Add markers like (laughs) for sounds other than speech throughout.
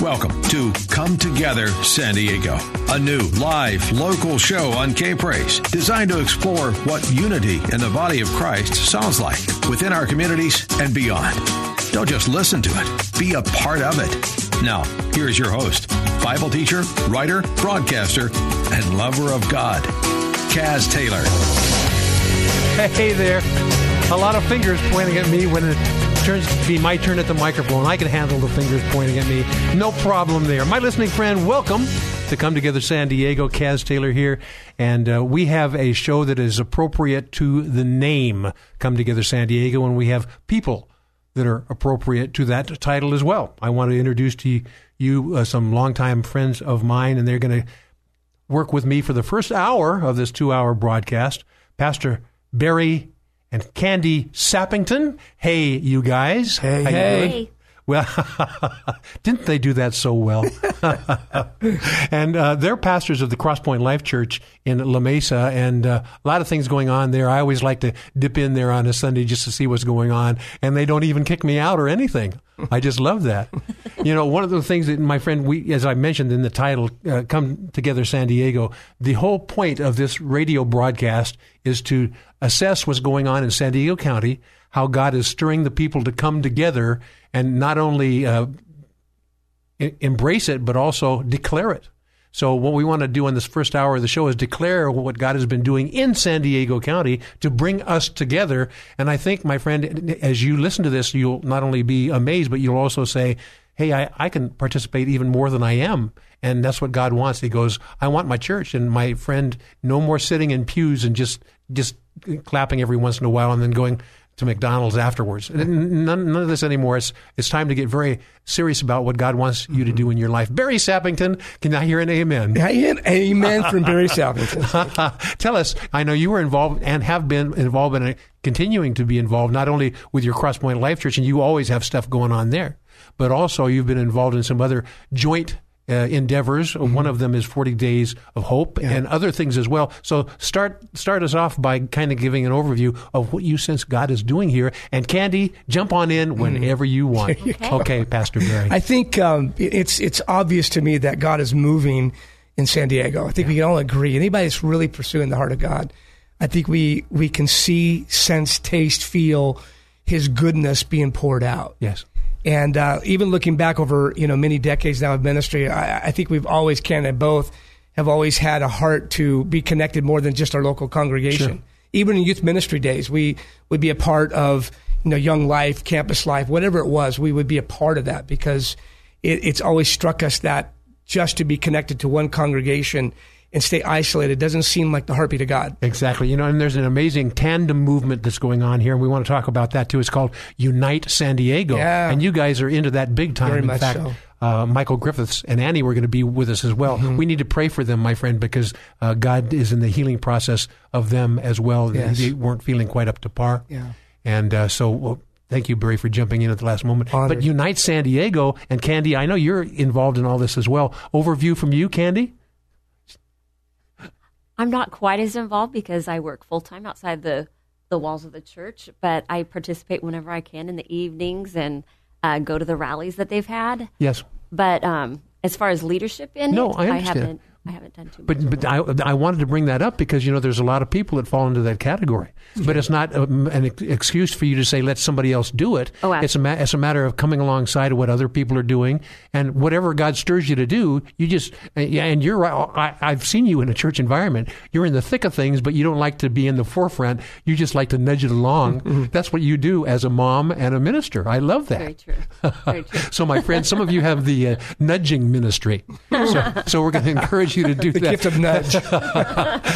Welcome to Come Together San Diego, a new live local show on K Praise designed to explore what unity in the body of Christ sounds like within our communities and beyond. Don't just listen to it, be a part of it. Now, here's your host, Bible teacher, writer, broadcaster, and lover of God, Kaz Taylor. Hey there. A lot of fingers pointing at me when it turns to be my turn at the microphone. I can handle the fingers pointing at me. No problem there. My listening friend, welcome to Come Together San Diego. Kaz Taylor here. And uh, we have a show that is appropriate to the name Come Together San Diego, and we have people that are appropriate to that title as well. I want to introduce to you uh, some longtime friends of mine, and they're going to work with me for the first hour of this two hour broadcast. Pastor Barry and Candy Sappington. Hey, you guys. Hey, How you hey. doing? Hey. Well, (laughs) didn't they do that so well? (laughs) and uh, they're pastors of the Crosspoint Life Church in La Mesa, and uh, a lot of things going on there. I always like to dip in there on a Sunday just to see what's going on, and they don't even kick me out or anything. I just love that. (laughs) you know, one of the things that my friend, we, as I mentioned in the title, uh, "Come Together San Diego," the whole point of this radio broadcast is to assess what's going on in San Diego County, how God is stirring the people to come together and not only uh, embrace it, but also declare it. So what we want to do in this first hour of the show is declare what God has been doing in San Diego County to bring us together. And I think, my friend, as you listen to this, you'll not only be amazed, but you'll also say, hey, I, I can participate even more than I am. And that's what God wants. He goes, I want my church and my friend, no more sitting in pews and just, just clapping every once in a while and then going to McDonald's afterwards. None, none of this anymore. It's, it's time to get very serious about what God wants you to do in your life. Barry Sappington, can I hear an amen? Amen, amen from Barry Sappington. (laughs) Tell us, I know you were involved and have been involved and continuing to be involved, not only with your Crosspoint Life Church, and you always have stuff going on there, but also you've been involved in some other joint uh, endeavors. One of them is 40 Days of Hope and other things as well. So start start us off by kind of giving an overview of what you sense God is doing here. And Candy, jump on in whenever you (laughs) want. okay, Pastor Barry. I think um, it's it's obvious to me that God is moving in San Diego. I think we can all agree. Anybody that's really pursuing the heart of God, I think we we can see, sense, taste, feel His goodness being poured out. yes. And uh, even looking back over you know many decades now of ministry, I, I think we've always can and both have always had a heart to be connected more than just our local congregation. Sure. Even in youth ministry days, we would be a part of you know young life, campus life, whatever it was. We would be a part of that because it, it's always struck us that just to be connected to one congregation and stay isolated doesn't seem like the heartbeat of God. Exactly. You know, and there's an amazing tandem movement that's going on here, and we want to talk about that too. It's called Unite San Diego. Yeah. And you guys are into that big time. Very In much fact, so. uh, Michael Griffiths and Annie were going to be with us as well. Mm-hmm. We need to pray for them, my friend, because uh, God is in the healing process of them as well. Yes. They weren't feeling quite up to par. Yeah. And uh, so, well, thank you, Barry, for jumping in at the last moment. Honored. But Unite San Diego and Candy, I know you're involved in all this as well. Overview from you, Candy? I'm not quite as involved because I work full time outside the, the walls of the church, but I participate whenever I can in the evenings and uh, go to the rallies that they've had. Yes. But um, as far as leadership in No, it, I understand. haven't I haven't done too much. But but I, I wanted to bring that up because you know there's a lot of people that fall into that category. But it's not um, an excuse for you to say let somebody else do it. Oh, it's a ma- it's a matter of coming alongside of what other people are doing and whatever God stirs you to do. You just uh, and you're right. I, I've seen you in a church environment. You're in the thick of things, but you don't like to be in the forefront. You just like to nudge it along. (laughs) That's what you do as a mom and a minister. I love that. Very true. Very true. (laughs) So, my friends, some of you have the uh, nudging ministry. So, (laughs) so we're going to encourage you to do (laughs) The that. gift of nudge. (laughs)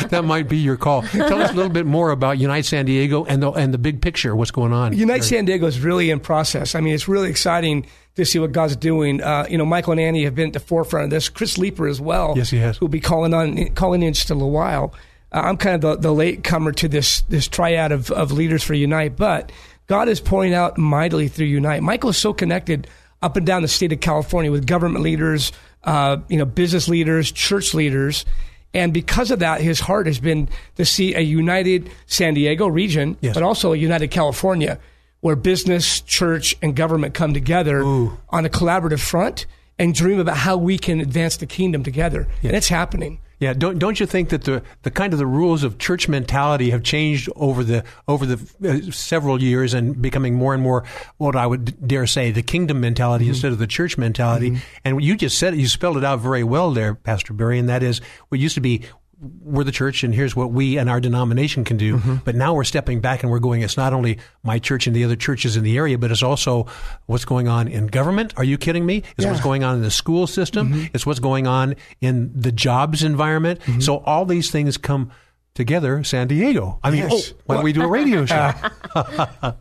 that might be your call. Tell us a little bit more about Unite San Diego and the and the big picture. What's going on? Unite San Diego is really in process. I mean, it's really exciting to see what God's doing. Uh, you know, Michael and Annie have been at the forefront of this. Chris Leeper as well. Yes, he has. Who'll be calling on calling in just a little while. Uh, I'm kind of the, the late comer to this this triad of, of leaders for Unite, but God is pouring out mightily through Unite. Michael is so connected up and down the state of California with government leaders, uh, you know, business leaders, church leaders. And because of that, his heart has been to see a united San Diego region, Yes. but also a united California, where business, church, and government come together on a collaborative front and dream about how we can advance the kingdom together. And it's happening. Yeah, don't don't you think that the, the kind of the rules of church mentality have changed over the over the uh, several years and becoming more and more what I would dare say the kingdom mentality instead of the church mentality. And you just said it, you spelled it out very well there, Pastor Barry, and that is what used to be we're the church and here's what we and our denomination can do. Mm-hmm. But now we're stepping back and we're going, it's not only my church and the other churches in the area, but it's also what's going on in government. Are you kidding me? It's what's going on in the school system. Mm-hmm. It's what's going on in the jobs environment. Mm-hmm. So all these things come together, San Diego. I mean, Yes. oh, why don't we do a radio show? (laughs)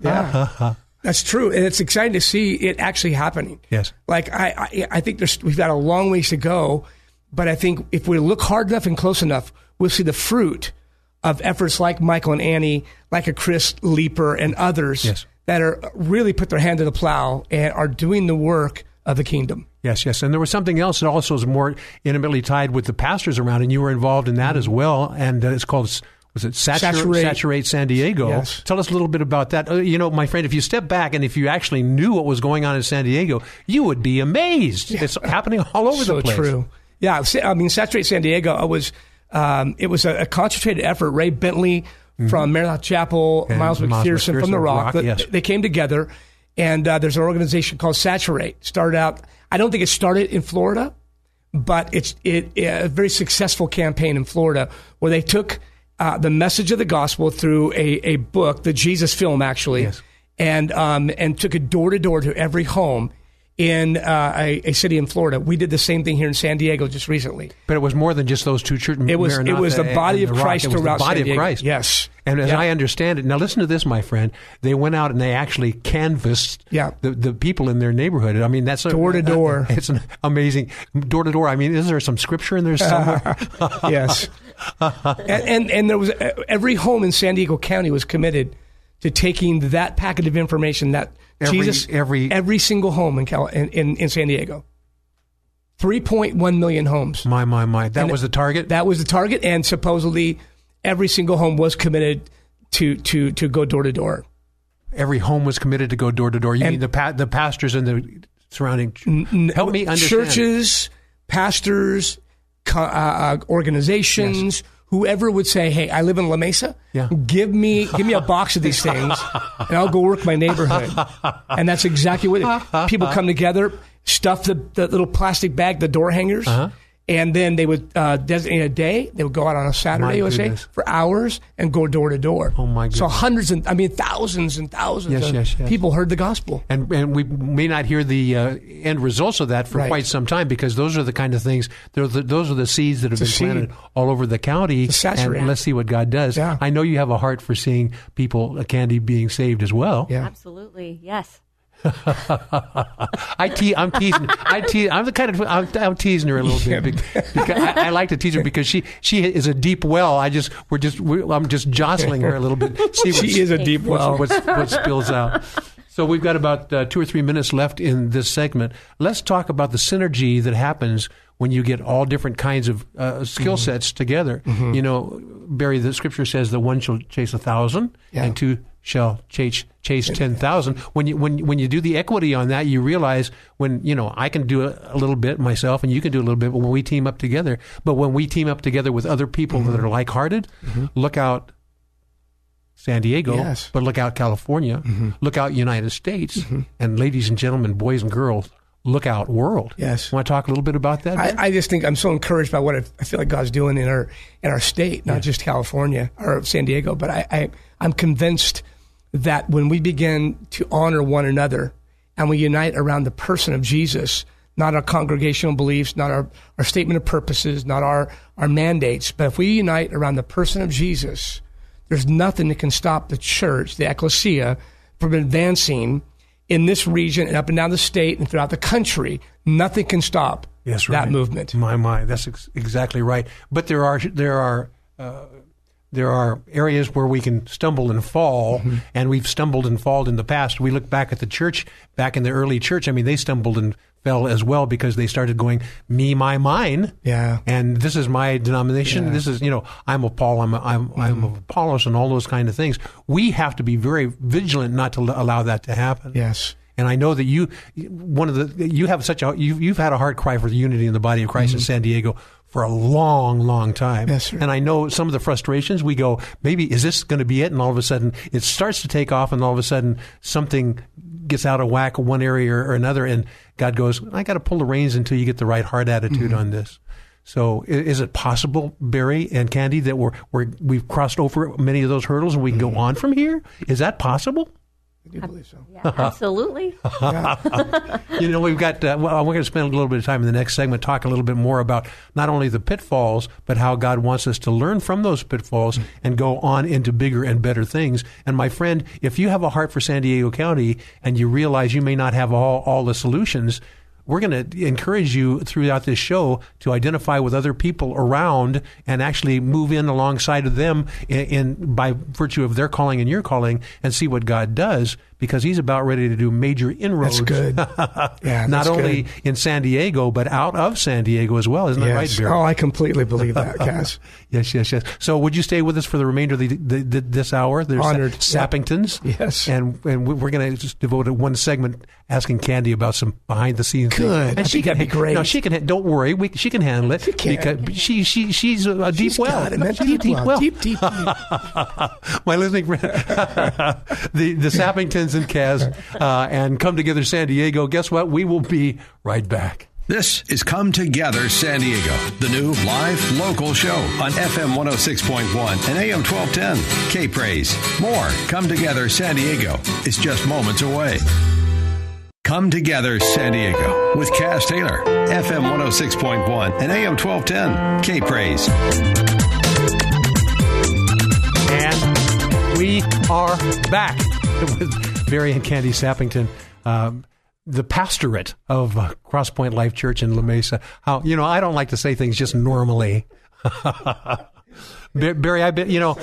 Yeah, that's true, and it's exciting to see it actually happening. Yes. like I, I, I think there's we've got a long ways to go, but I think if we look hard enough and close enough, we'll see the fruit of efforts like Michael and Annie, like a Chris Leeper and others Yes. that are really put their hand to the plow and are doing the work of the kingdom. Yes, yes. And there was something else that also is more intimately tied with the pastors around, and you were involved in that as well. And it's called, was it Saturate, Saturate. Saturate San Diego? Yes. Tell us a little bit about that. Uh, you know, my friend, if you step back and if you actually knew what was going on in San Diego, you would be amazed. It's happening all over so the place. true. Yeah, I mean, Saturate San Diego. I was. Um, it was a, a concentrated effort. Ray Bentley from Maranatha Chapel, Mm-hmm. And Miles McPherson McPherson from the Rock. Rock, they, yes. they came together, and uh, there's an organization called Saturate. Started out. I don't think it started in Florida, but it's it, a very successful campaign in Florida where they took uh, the message of the gospel through a, a book, the Jesus film, actually, Yes. and um, and took it door to door to every home in uh, a, a city in Florida. We did the same thing here in San Diego just recently. But it was more than just those two churches. It was it was the body of Christ it was throughout the body San Diego. of Christ. Yes, And as Yeah. I understand it, now listen to this, my friend. They went out and they actually canvassed Yeah. the, the people in their neighborhood. I mean, that's a, Door to door. (laughs) It's an amazing door to door. I mean, is there some scripture in there somewhere? (laughs) (laughs) yes, and, and and there was every home in San Diego County was committed to taking that packet of information that Every- Jesus every- every single home in, Cal, in, in in San Diego. Three point one million homes. my, my, my. That And was the target. That was the target, and supposedly every single home was committed to to to go door to door. Every home was committed to go door to door. You And- mean the pa- the pastors and the surrounding? Help me understand. Churches, pastors, co- uh, uh, organizations, whoever would say, "Hey, I live in La Mesa. Yeah. Give me give me a (laughs) box of these things, and I'll go work my neighborhood." And that's exactly what it, people come together, stuff the, the little plastic bag, the door hangers. Uh-huh. And then they would uh, designate a day. They would go out on a Saturday, My let's say, for hours and go door to door. Oh, my goodness! So hundreds and I mean thousands and thousands Yes, of yes, yes. people heard the gospel. And, and we may not hear the uh, end results of that for Right. quite some time because those are the kind of things. The, those are the seeds that have been It's a seed. planted all over the county. And let's see what God does. Yeah. I know you have a heart for seeing people, uh, Candy, being saved as well. Yeah. Absolutely, yes. I te- I'm teasing. I te- I'm the kind of I'm, I'm teasing her a little bit because, because I, I like to tease her because she she is a deep well. I just we're just we're, I'm just jostling her a little bit. See (laughs) what, She is a deep well. what's, what spills out. So we've got about uh, two or three minutes left in this segment. Let's talk about the synergy that happens when you get all different kinds of uh, skill Mm-hmm. sets together. You know, Barry, the scripture says that one shall chase a thousand Yeah. and two shall chase chase ten thousand. When you when when you do the equity on that, you realize when you know I can do a, a little bit myself and you can do a little bit. But when we team up together, but when we team up together with other people Mm-hmm. that are like hearted, look out San Diego, Yes. Mm-hmm. but look out California, look out United States, and ladies and gentlemen, boys and girls, look out world. Yes. Want to talk a little bit about that? I, I just think I'm so encouraged by what I, I feel like God's doing in our in our state, not just California or San Diego, but I, I I'm convinced that when we begin to honor one another and we unite around the person of Jesus, not our congregational beliefs, not our, our statement of purposes, not our, our mandates, but if we unite around the person of Jesus, there's nothing that can stop the church, the ecclesia, from advancing in this region and up and down the state and throughout the country, nothing can stop Yes, that right. movement. My my, that's ex- exactly right. But there are there are uh, there are areas where we can stumble and fall, Mm-hmm. and we've stumbled and fallen in the past. We look back at the church, back in the early church. I mean, they stumbled and fell as well because they started going me, my, mine. Yeah. And this is my denomination. Yeah. Mm-hmm. This is you know I'm a Paul. I'm a, I'm I'm of Apollos, and all those kind of things. We have to be very vigilant not to l- allow that to happen. Yes. And I know that you, one of the, you have such a, you've, you've had a heart cry for the unity in the body of Christ in San Diego for a long, long time. Yes, sir. And I know some of the frustrations. We go, maybe is this going to be it? And all of a sudden, it starts to take off, and all of a sudden, something gets out of whack one area or, another, and God goes, I got to pull the reins until you get the right heart attitude Mm-hmm. on this. So, is it possible, Barry and Candy, that we're, we're we've crossed over many of those hurdles and we can Mm-hmm. go on from here? Is that possible? I do believe so. Yeah, absolutely. (laughs) you know, we've got, uh, well, we're going to spend a little bit of time in the next segment talk a little bit more about not only the pitfalls, but how God wants us to learn from those pitfalls and go on into bigger and better things. And my friend, if you have a heart for San Diego County and you realize you may not have all, all the solutions, we're going to encourage you throughout this show to identify with other people around and actually move in alongside of them in, in by virtue of their calling and your calling and see what God does because he's about ready to do major inroads. That's good. (laughs) Yeah, Not only good. in San Diego, but out of San Diego as well. Isn't that right, Barry? Oh, I completely believe that, (laughs) Cass. Yes, yes, yes. So, would you stay with us for the remainder of the, the, the, this hour? There's Honored. Sappingtons. Yes. and and we- we're going to just devote one segment asking Candy about some behind the scenes. things. Good. and think that'd be great. No, she can. Don't worry, we, she can handle it. She can. because she she she's a, deep She's well. it, man. She's a deep well. Deep, deep, deep. (laughs) My listening friend, the the Sappingtons and Kaz, (laughs) uh, and come together San Diego. Guess what? We will be right back. This is Come Together San Diego, the new live local show on FM 106.1 and AM 1210. K Praise. More Come Together San Diego is just moments away. Come Together San Diego with Cass Taylor, FM 106.1 and AM 1210. K Praise. And we are back with Barry and Candy Sappington, um, the pastorate of uh, Crosspoint Life Church in La Mesa. How you know I don't like to say things just normally. (laughs) Barry, I bet you know.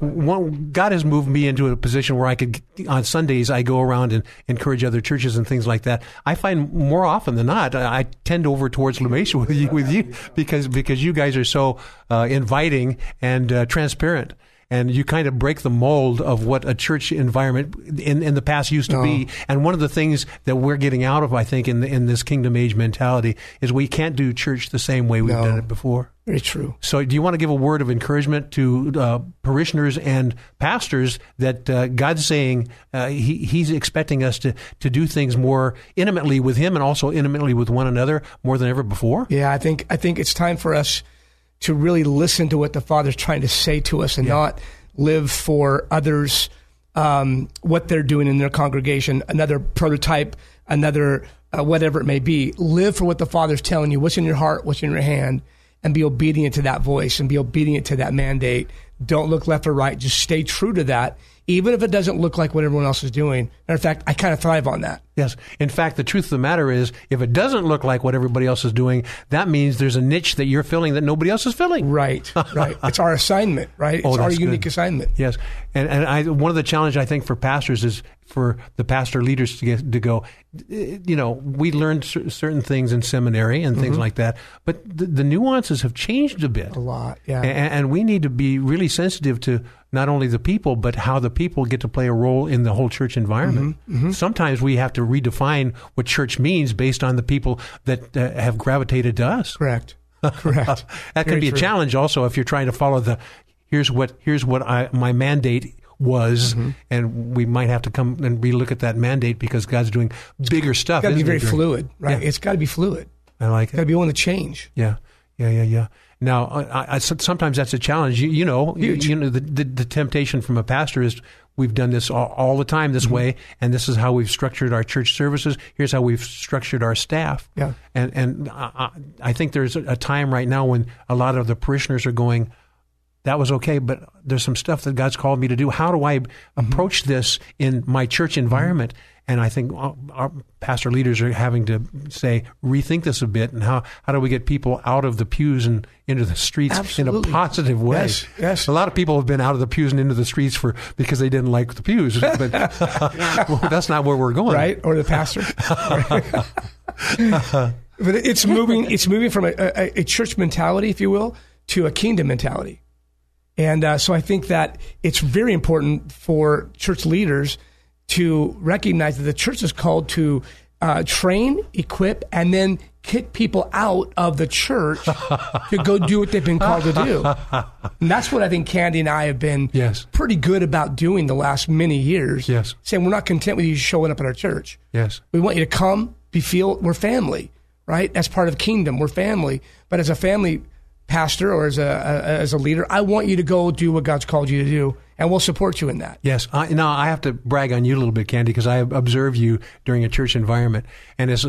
One, God has moved me into a position where I could, on Sundays, I go around and encourage other churches and things like that. I find more often than not, I tend over towards La Mesa with you, with you because because you guys are so uh, inviting and uh, transparent. And you kind of break the mold of what a church environment in, in the past used to be. And one of the things that we're getting out of, I think, in the, in this kingdom age mentality, is we can't do church the same way we've No. done it before. Very true. So, do you want to give a word of encouragement to uh, parishioners and pastors that uh, God's saying uh, he, He's expecting us to, to do things more intimately with Him and also intimately with one another more than ever before? Yeah, I think I think it's time for us to really listen to what the Father's trying to say to us and not live for others um, what they're doing in their congregation, another prototype, another uh, whatever it may be. Live for what the Father's telling you, what's in your heart, what's in your hand, and be obedient to that voice and be obedient to that mandate. Don't look left or right. Just stay true to that, even if it doesn't look like what everyone else is doing. Matter of fact, I kind of thrive on that. Yes. In fact, the truth of the matter is, if it doesn't look like what everybody else is doing, that means there's a niche that you're filling that nobody else is filling. Right, (laughs) right. it's our assignment, right? It's Oh, our unique good. assignment. Yes, and and I one of the challenge I think for pastors is for the pastor leaders to get to go. eh, You know, we learned cer- certain things in seminary and things like that, but the, the nuances have changed a bit. Mm-hmm. A lot, yeah. A- and, we need to be really sensitive to not only the people, but how the people get to play a role in the whole church environment. Mm-hmm, Sometimes we have to redefine what church means based on the people that uh, have gravitated to us. Correct. (laughs) Correct. that can Very be a challenge also if you're trying to follow the here's what here's what I, my mandate was Mm-hmm. and we might have to come and relook at that mandate because God's doing bigger stuff. It's got to be very fluid, right? Yeah. It's got to be fluid. I like it. Got to be willing to change. Yeah. Yeah, yeah, yeah. Now, I, I, sometimes that's a challenge. You, you know, you, you know, the, the, the temptation from a pastor is we've done this all, all the time Mm-hmm. this way, and this is how we've structured our church services. Here's how we've structured our staff. Yeah. And and I I think there's a time right now when a lot of the parishioners are going, that was okay, but there's some stuff that God's called me to do. How do I mm-hmm. approach this in my church environment? Mm-hmm. And I think our our pastor leaders are having to say, rethink this a bit, and how, how do we get people out of the pews and into the streets Absolutely. in a positive way? Yes, yes. A lot of people have been out of the pews and into the streets for because they didn't like the pews, but (laughs) well, that's not where we're going, right? Or the pastor. (laughs) but it's moving. It's moving from a, a, a church mentality, if you will, to a kingdom mentality. And uh, so I think that it's very important for church leaders to recognize that the church is called to uh, train, equip, and then kick people out of the church (laughs) to go do what they've been called to do. And that's what I think Candy and I have been Yes. pretty good about doing the last many years. Yes. Saying we're not content with you showing up at our church. Yes. We want you to come, be feel we're family, right? As part of the kingdom, we're family. But as a family pastor or as a, as a leader, I want you to go do what God's called you to do, and we'll support you in that. Yes. I, now I have to brag on you a little bit, Candy, because I observe you during a church environment, and as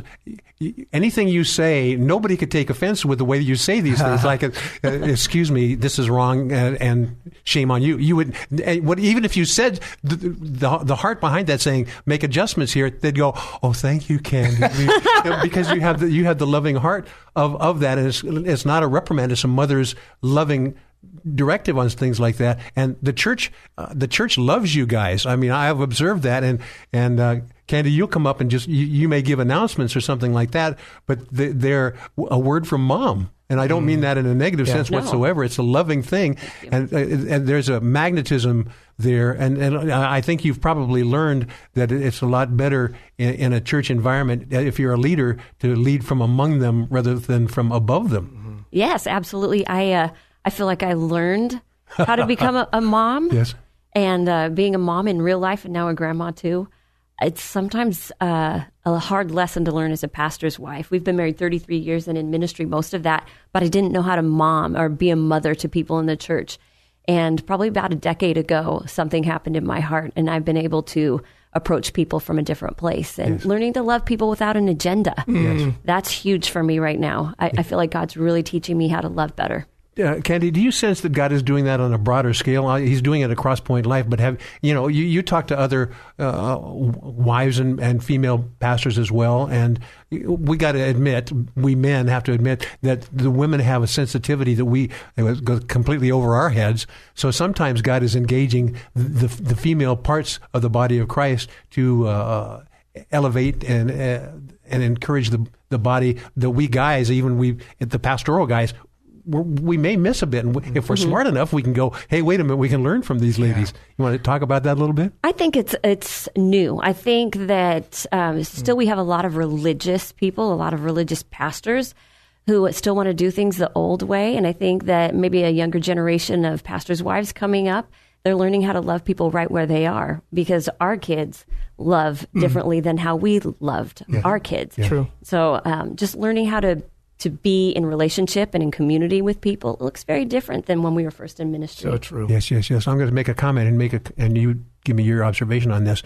anything you say, nobody could take offense with the way you say these things. (laughs) like, uh, excuse me, this is wrong, and, and shame on you. You would, eh, what, even if you said the, the the heart behind that saying, make adjustments here, they'd go, oh, thank you, Candy, (laughs) because you have the you have the loving heart of of that, and it's it's not a reprimand; it's a mother's loving directive on things like that. And the church, uh, the church loves you guys. I mean, I have observed that. And and uh, Candy, you'll come up and just you, you may give announcements or something like that, but they, they're a word from mom. And I don't mean that in a negative sense No. whatsoever. It's a loving thing, and uh, and there's a magnetism there. And and I think you've probably learned that it's a lot better in, in a church environment if you're a leader to lead from among them rather than from above them. Yes, absolutely. I uh, I feel like I learned how to become a, a mom. (laughs) Yes. And uh, being a mom in real life and now a grandma too, it's sometimes uh, a hard lesson to learn as a pastor's wife. We've been married 33 years and in ministry most of that, but I didn't know how to mom or be a mother to people in the church. And probably about a decade ago, something happened in my heart, and I've been able to approach people from a different place and learning to love people without an agenda. That's huge for me right now. I, I feel like God's really teaching me how to love better. Uh, Candy, do you sense that God is doing that on a broader scale? Uh, He's doing it across Point Life, but have you know you, you talk to other uh, wives and, and female pastors as well, and we got to admit, we men have to admit that the women have a sensitivity that we goes completely over our heads. So sometimes God is engaging the the female parts of the body of Christ to. Uh, elevate and uh, and encourage the the body that we guys, even we the pastoral guys, we may miss a bit. And w- if we're smart enough, we can go, hey, wait a minute, we can learn from these ladies. You want to talk about that a little bit? I think it's it's new. I think that um, still we have a lot of religious people, a lot of religious pastors who still want to do things the old way. And I think that maybe a younger generation of pastors' wives coming up, they're learning how to love people right where they are because our kids love differently than how we loved our kids. True. So um, just learning how to to be in relationship and in community with people looks very different than when we were first in ministry. So true. Yes, yes, yes. I'm going to make a comment and make a, and you give me your observation on this.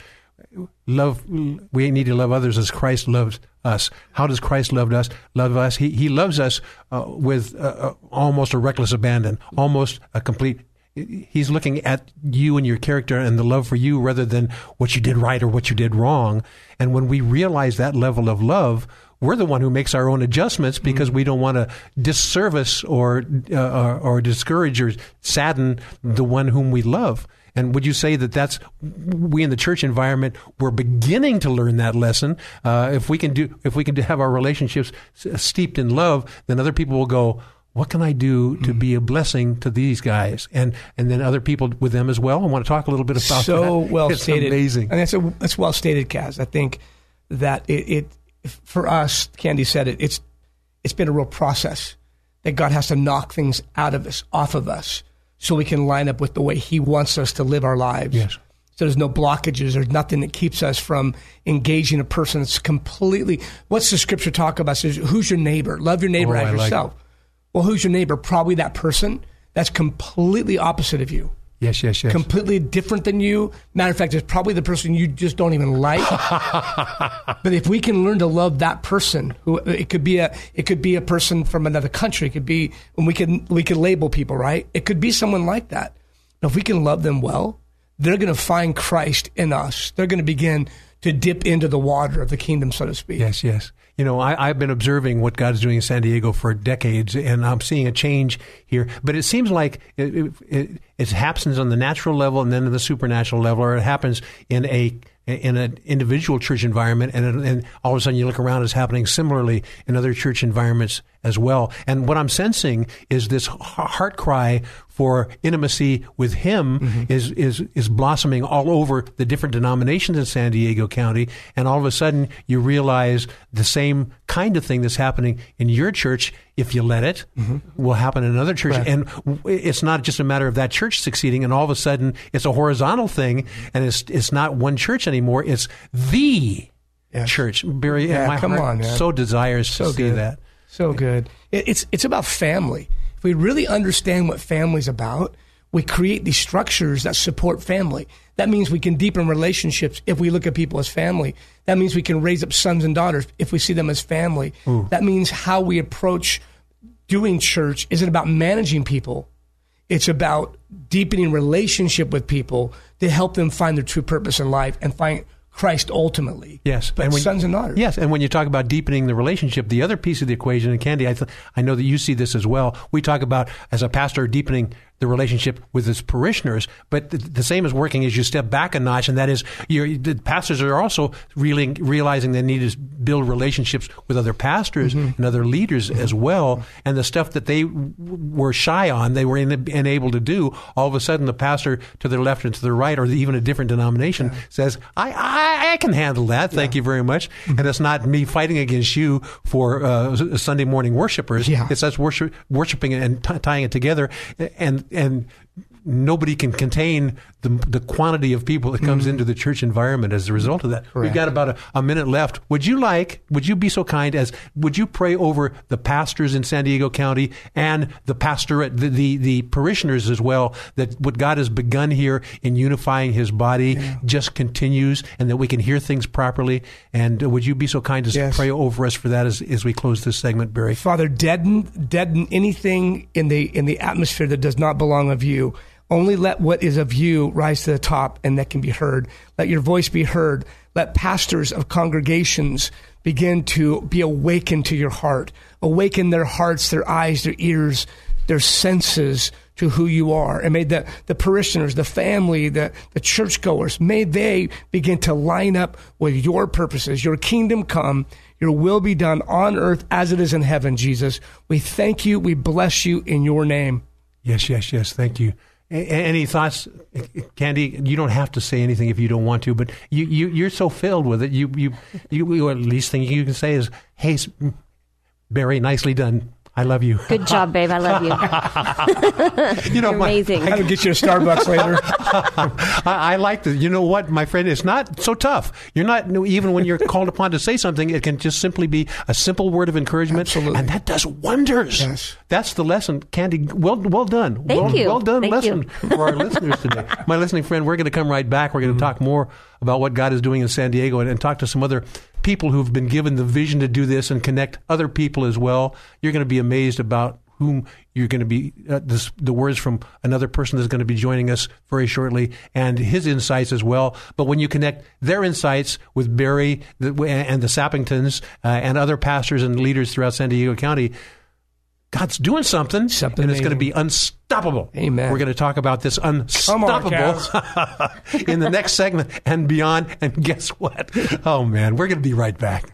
Love, we need to love others as Christ loves us. How does Christ love us? Love us. He he loves us uh, with uh, uh, almost a reckless abandon, almost a complete. He's looking at you and your character and the love for you rather than what you did right or what you did wrong. And when we realize that level of love, we're the one who makes our own adjustments because we don't want to disservice or, uh, or or discourage or sadden the one whom we love. And would you say that that's we in the church environment we're beginning to learn that lesson? Uh, if we can do if we can have our relationships steeped in love, then other people will go. What can I do to be a blessing to these guys, and and then other people with them as well? I want to talk a little bit about that. so that. well it's stated. Amazing. and that's a, that's well stated, Kaz. I think that it, it for us, Candy said it. It's it's been a real process that God has to knock things out of us, off of us, so we can line up with the way He wants us to live our lives. Yes. So there's no blockages. There's nothing that keeps us from engaging a person that's completely. What's the scripture talk about? Says, who's your neighbor? Love your neighbor Oh, as I like yourself. Well, who's your neighbor? Probably that person that's completely opposite of you. Yes, yes, yes. Completely different than you. Matter of fact, it's probably the person you just don't even like. (laughs) but if we can learn to love that person, who it could be a it could be a person from another country. It could be when we can we can label people right. It could be someone like that. Now, if we can love them well, they're going to find Christ in us. They're going to begin to dip into the water of the kingdom, so to speak. Yes, yes. You know, I, have been observing what God is doing in San Diego for decades, and I'm seeing a change here. But it seems like it, it, it, it happens on the natural level and then in the supernatural level, or it happens in a in an individual church environment, and, and all of a sudden you look around, it's happening similarly in other church environments as well. And what I'm sensing is this heart cry for intimacy with Him mm-hmm. is is is blossoming all over the different denominations in San Diego County, and all of a sudden you realize the same kind of thing that's happening in your church, if you let it, mm-hmm. will happen in another church. Right. And it's not just a matter of that church succeeding, and all of a sudden it's a horizontal thing, and it's it's not one church anymore. It's the yes. church. Barry, yeah, my come heart on, man. so desires so to see that. So good. It's it's about family. If we really understand what family's about, we create these structures that support family. That means we can deepen relationships if we look at people as family. That means we can raise up sons and daughters if we see them as family. Ooh. That means how we approach doing church isn't about managing people. It's about deepening relationship with people to help them find their true purpose in life and find Christ ultimately. Yes, but and when, sons and daughters. Yes, and when you talk about deepening the relationship, the other piece of the equation, and Candy, I, th- I know that you see this as well. We talk about as a pastor deepening the relationship with his parishioners. But the, the, same is working as you step back a notch, and that is the pastors are also really realizing they need to build relationships with other pastors mm-hmm. and other leaders mm-hmm. as well. And the stuff that they w- were shy on, they were in, unable to do. All of a sudden, the pastor to their left and to the right, or even a different denomination, yeah. says, I, I, I, can handle that. Thank yeah. you very much." Mm-hmm. And it's not me fighting against you for uh, Sunday morning worshipers. Yeah. It's us worship, worshiping and t- tying it together. And and nobody can contain the, the quantity of people that comes mm-hmm. into the church environment as a result of that. Correct. We've got about a, a, minute left. Would you like, would you be so kind as, would you pray over the pastors in San Diego County and the pastorate, the, the, the parishioners as well, that what God has begun here in unifying his body yeah. just continues and that we can hear things properly? And would you be so kind as yes. pray over us for that as, as we close this segment, Barry? Father, deaden, deaden anything in the, in the atmosphere that does not belong of you only let what is of you rise to the top and that can be heard. Let your voice be heard. Let pastors of congregations begin to be awakened to your heart. Awaken their hearts, their eyes, their ears, their senses to who you are. And may the, the parishioners, the family, the, the churchgoers, may they begin to line up with your purposes. Your kingdom come, your will be done on earth as it is in heaven, Jesus. We thank you. We bless you in your name. Yes, yes, yes. Thank you. Any thoughts, Candy? You don't have to say anything if you don't want to, but you, you you're so filled with it. You you you. At least thing you can say is, "Hey, Barry, nicely done." I love you. Good job, babe. I love you. (laughs) you know, You're amazing. I'm gonna get you a Starbucks later. (laughs) I, I, like this. You know what, my friend? It's not so tough. You're not even when you're called upon to say something. It can just simply be a simple word of encouragement, Absolutely. and that does wonders. Yes. That's the lesson, Candy. Well, well done. Thank well, you. Well done Thank lesson you. for our listeners today. My listening friend, we're going to come right back. We're going to mm-hmm. talk more about what God is doing in San Diego and, and talk to some other people who've been given the vision to do this and connect other people as well. You're going to be amazed about whom you're going to be uh, this, the words from another person that's going to be joining us very shortly and his insights as well but when you connect their insights with barry and the sappingtons uh, and other pastors and leaders throughout san diego county god's doing something, something and it's going to be unstoppable. Amen. We're going to talk about this unstoppable on, (laughs) in the next segment and beyond and guess what? Oh man we're going to be right back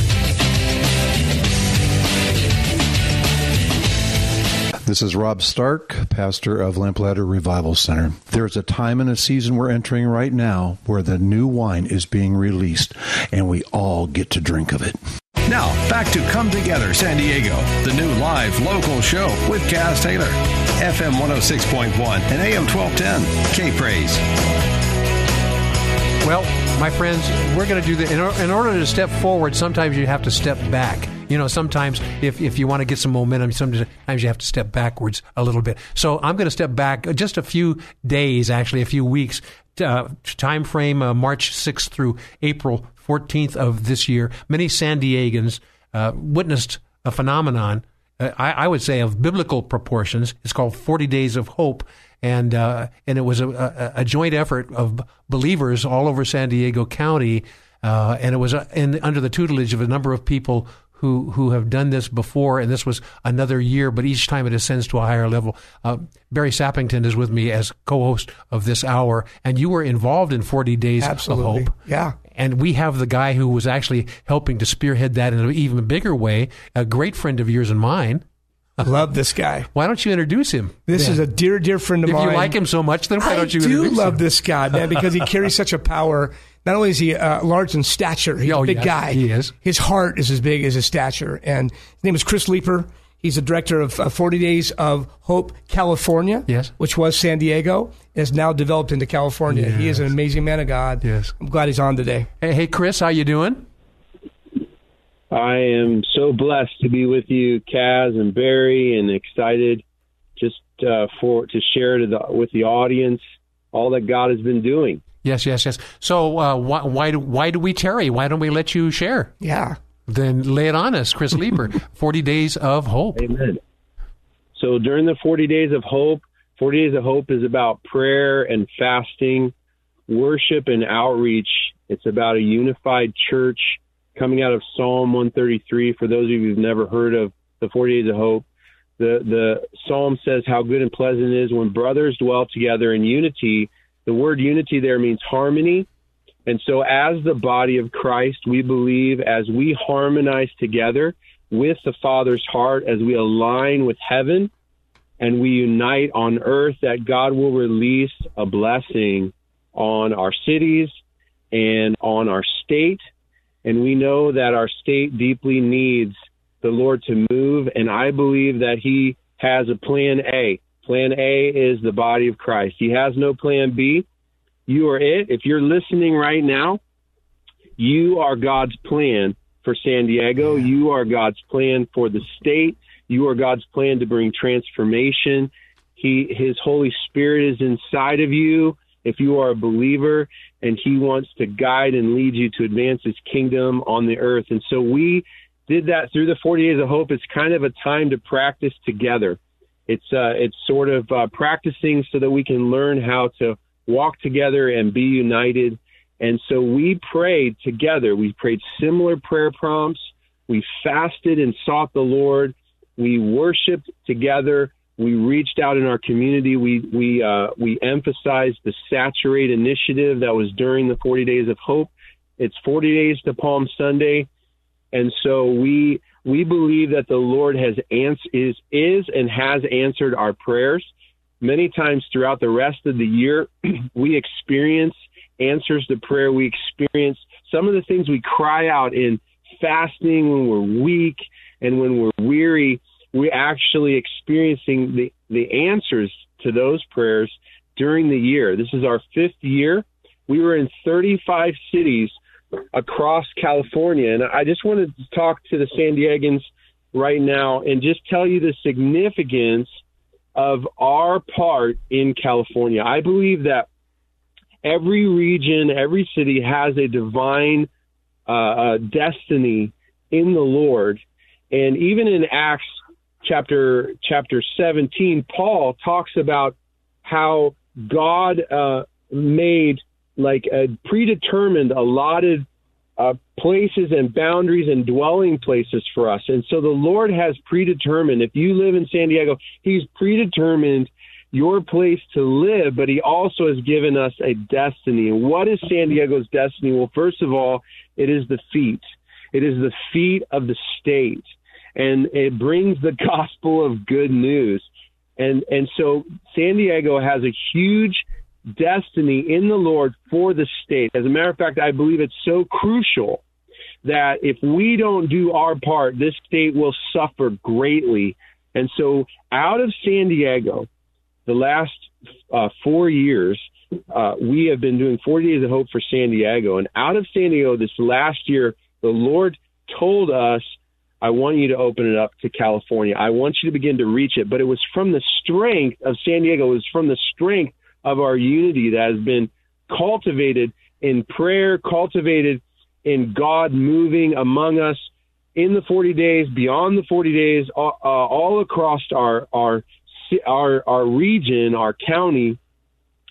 This is Rob Stark, pastor of Lamplighter Revival Center. There's a time and a season we're entering right now where the new wine is being released, and we all get to drink of it. Now, back to Come Together San Diego, the new live local show with Cass Taylor. FM 106.1 and AM 1210. K Praise. Well, my friends, we're going to do that. In, in order to step forward, sometimes you have to step back. You know, sometimes if, if you want to get some momentum, sometimes you have to step backwards a little bit. So I'm going to step back just a few days, actually, a few weeks. Uh, time frame uh, March 6th through April 14th of this year. Many San Diegans uh, witnessed a phenomenon, uh, I, I would say, of biblical proportions. It's called 40 Days of Hope and uh, and it was a, a, joint effort of believers all over San Diego County, uh, and it was uh, in, under the tutelage of a number of people who who have done this before, and this was another year, but each time it ascends to a higher level. Uh, Barry Sappington is with me as co-host of this hour, and you were involved in 40 Days Absolutely. of Hope. Yeah. And we have the guy who was actually helping to spearhead that in an even bigger way, a great friend of yours and mine. Love this guy. Why don't you introduce him? This Ben? is a dear, dear friend of if mine. If you like him so much, then why I don't you do introduce love him? this guy, man, because he (laughs) carries such a power. Not only is he uh, large in stature, he's Oh, a big yes, guy. he is. His heart is as big as his stature. And his name is Chris Leeper. He's the director of uh, 40 Days of Hope California, Yes. which was San Diego, has now developed into California. He is an amazing man of God. Yes. I'm glad he's on today. Hey, hey, Chris, how you doing? I am so blessed to be with you, Kaz and Barry, and excited just uh, for to share to the, with the audience all that God has been doing. Yes, yes, yes. So uh, why why do, why do we tarry? Why don't we let you share? Yeah. Then lay it on us, Chris Leeper. (laughs) Forty days of hope. Amen. So during the 40 days of hope, 40 days of hope is about prayer and fasting, worship and outreach. It's about a unified church coming out of Psalm 133. For those of you who've never heard of the 40 days of hope, the, the Psalm says how good and pleasant it is when brothers dwell together in unity. The word unity there means harmony. And so, as the body of Christ, we believe as we harmonize together with the Father's heart, as we align with heaven and we unite on earth, that God will release a blessing on our cities and on our state. And we know that our state deeply needs the Lord to move. And I believe that He has a plan A. Plan A is the body of Christ. He has no plan B. You are it. If you're listening right now, you are God's plan for San Diego. You are God's plan for the state. You are God's plan to bring transformation. He, His Holy Spirit is inside of you if you are a believer, and He wants to guide and lead you to advance His kingdom on the earth. And so we did that through the 40 days of hope. It's kind of a time to practice together. It's uh, it's sort of uh, practicing so that we can learn how to walk together and be united. And so we prayed together. We prayed similar prayer prompts. We fasted and sought the Lord. We worshiped together. We reached out in our community. We we uh, we emphasized the Saturate initiative that was during the 40 Days of Hope. It's 40 days to Palm Sunday, and so we we believe that the Lord has ans- is is and has answered our prayers. Many times throughout the rest of the year, (clears throat) we experience answers to prayer. We experience some of the things we cry out in fasting when we're weak and when we're weary. We're actually experiencing the, the answers to those prayers during the year. This is our fifth year. We were in 35 cities across California. And I just wanted to talk to the San Diegans right now and just tell you the significance of our part in California. I believe that every region, every city has a divine uh, uh, destiny in the Lord. And even in Acts chapter chapter 17, Paul talks about how God uh, made like a predetermined, allotted uh, places and boundaries and dwelling places for us. And so the Lord has predetermined, if you live in San Diego, He's predetermined your place to live, but He also has given us a destiny. And what is San Diego's destiny? Well, first of all, it is the feet. It is the feet of the state. And it brings the (laughs) gospel of good news. And and so San Diego has a huge destiny in the Lord for the state. As a matter of fact, I believe it's so crucial that if we don't do our part, this state will suffer greatly. And so, out of San Diego, the last uh, four years, uh, we have been doing 40 Days of Hope for San Diego. And out of San Diego this last year, the Lord told us, I want you to open it up to California. I want you to begin to reach it. But it was from the strength of San Diego, it was from the strength of our unity that has been cultivated in prayer, cultivated in God moving among us in the 40 days, beyond the 40 days, uh, uh, all across our, our, our, our region, our county.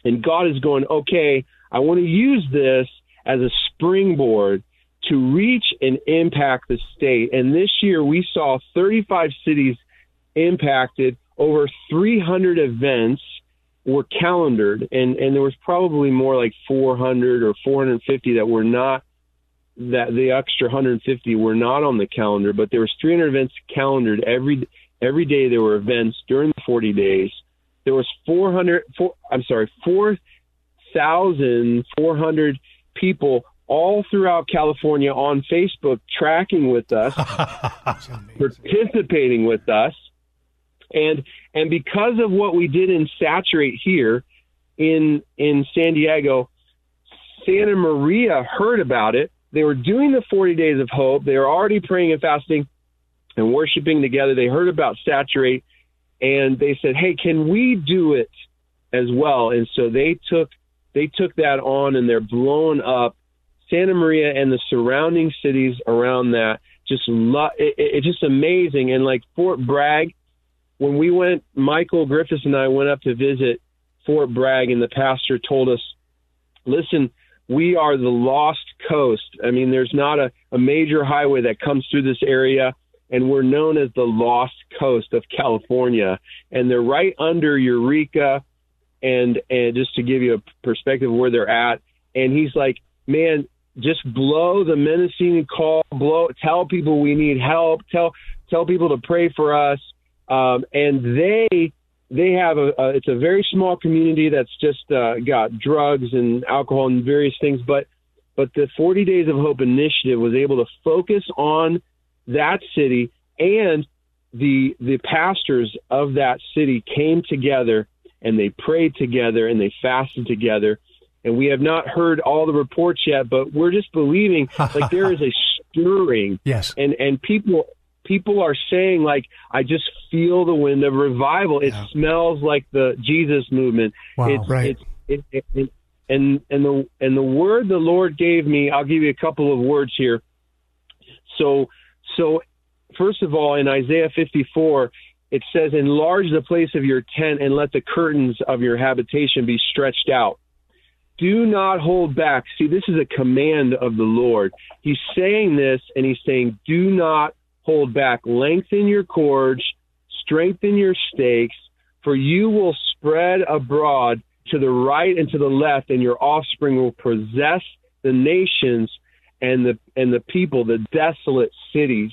And God is going, okay, I want to use this as a springboard to reach and impact the state. And this year we saw 35 cities impacted, over 300 events were calendared, and, and there was probably more like 400 or 450 that were not that the extra 150 were not on the calendar, but there was 300 events calendared every every day. There were events during the 40 days. There was 400. Four, I'm sorry, 4,400 people all throughout California on Facebook tracking with us, (laughs) participating with us. And and because of what we did in Saturate here in in San Diego, Santa Maria heard about it. They were doing the 40 days of hope. They were already praying and fasting and worshiping together. They heard about Saturate and they said, "Hey, can we do it as well?" And so they took they took that on and they're blowing up Santa Maria and the surrounding cities around that. Just lo- it, it's just amazing. And like Fort Bragg, when we went, Michael Griffiths and I went up to visit Fort Bragg, and the pastor told us, "Listen, we are the lost coast. I mean, there's not a, a major highway that comes through this area." And we're known as the lost coast of California, and they're right under Eureka, and and just to give you a perspective of where they're at. And he's like, man, just blow the menacing call, blow, tell people we need help, tell tell people to pray for us, um, and they they have a, a it's a very small community that's just uh, got drugs and alcohol and various things, but but the 40 Days of Hope initiative was able to focus on that city and the the pastors of that city came together and they prayed together and they fasted together and we have not heard all the reports yet, but we're just believing (laughs) like there is a stirring. Yes. And and people people are saying like I just feel the wind of revival. It yeah. smells like the Jesus movement. Wow, it's, right. It's, it, it, and and the and the word the Lord gave me, I'll give you a couple of words here. So so first of all in Isaiah 54 it says enlarge the place of your tent and let the curtains of your habitation be stretched out do not hold back. See, this is a command of the Lord. He's saying this and he's saying, do not hold back. Lengthen your cords, strengthen your stakes, for you will spread abroad to the right and to the left, and your offspring will possess the nations and the and the people, the desolate cities.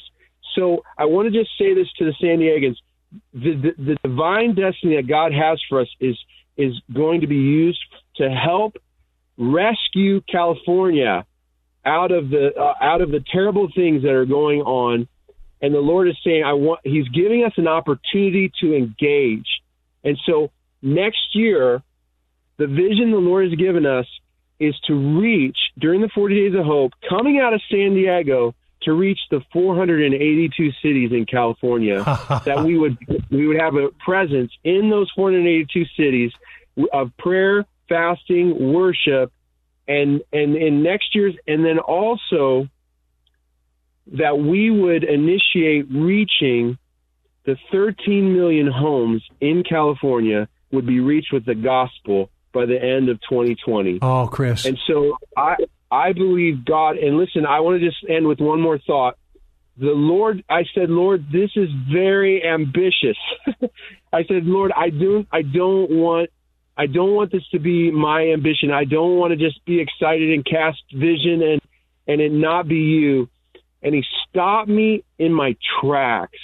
So I want to just say this to the San Diegans: the, the, the divine destiny that God has for us is is going to be used to help rescue California out of the uh, out of the terrible things that are going on and the Lord is saying I want he's giving us an opportunity to engage. And so next year the vision the Lord has given us is to reach during the 40 days of hope coming out of San Diego to reach the 482 cities in California (laughs) that we would we would have a presence in those 482 cities of prayer fasting, worship, and and in next year's, and then also that we would initiate reaching the 13 million homes in California would be reached with the gospel by the end of 2020. Oh, Chris. And so I I believe God and listen, I want to just end with one more thought. The Lord I said, Lord, this is very ambitious. (laughs) I said, Lord, I don't I don't want I don't want this to be my ambition. I don't want to just be excited and cast vision and and it not be you. And he stopped me in my tracks,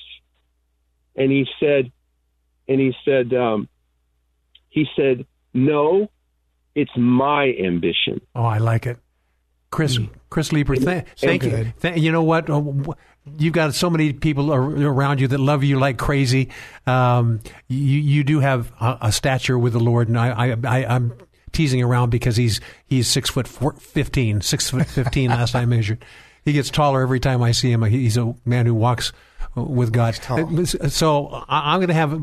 and he said, and he said, um, he said, no, it's my ambition. Oh, I like it. Chris, Chris Leeper, th- thank you. Th- you know what? You've got so many people around you that love you like crazy. Um, you you do have a, a stature with the Lord, and I, I, I'm teasing around because he's he's six foot four, fifteen, six foot fifteen. last I measured. He gets taller every time I see him. He's a man who walks with God. So I- I'm going to have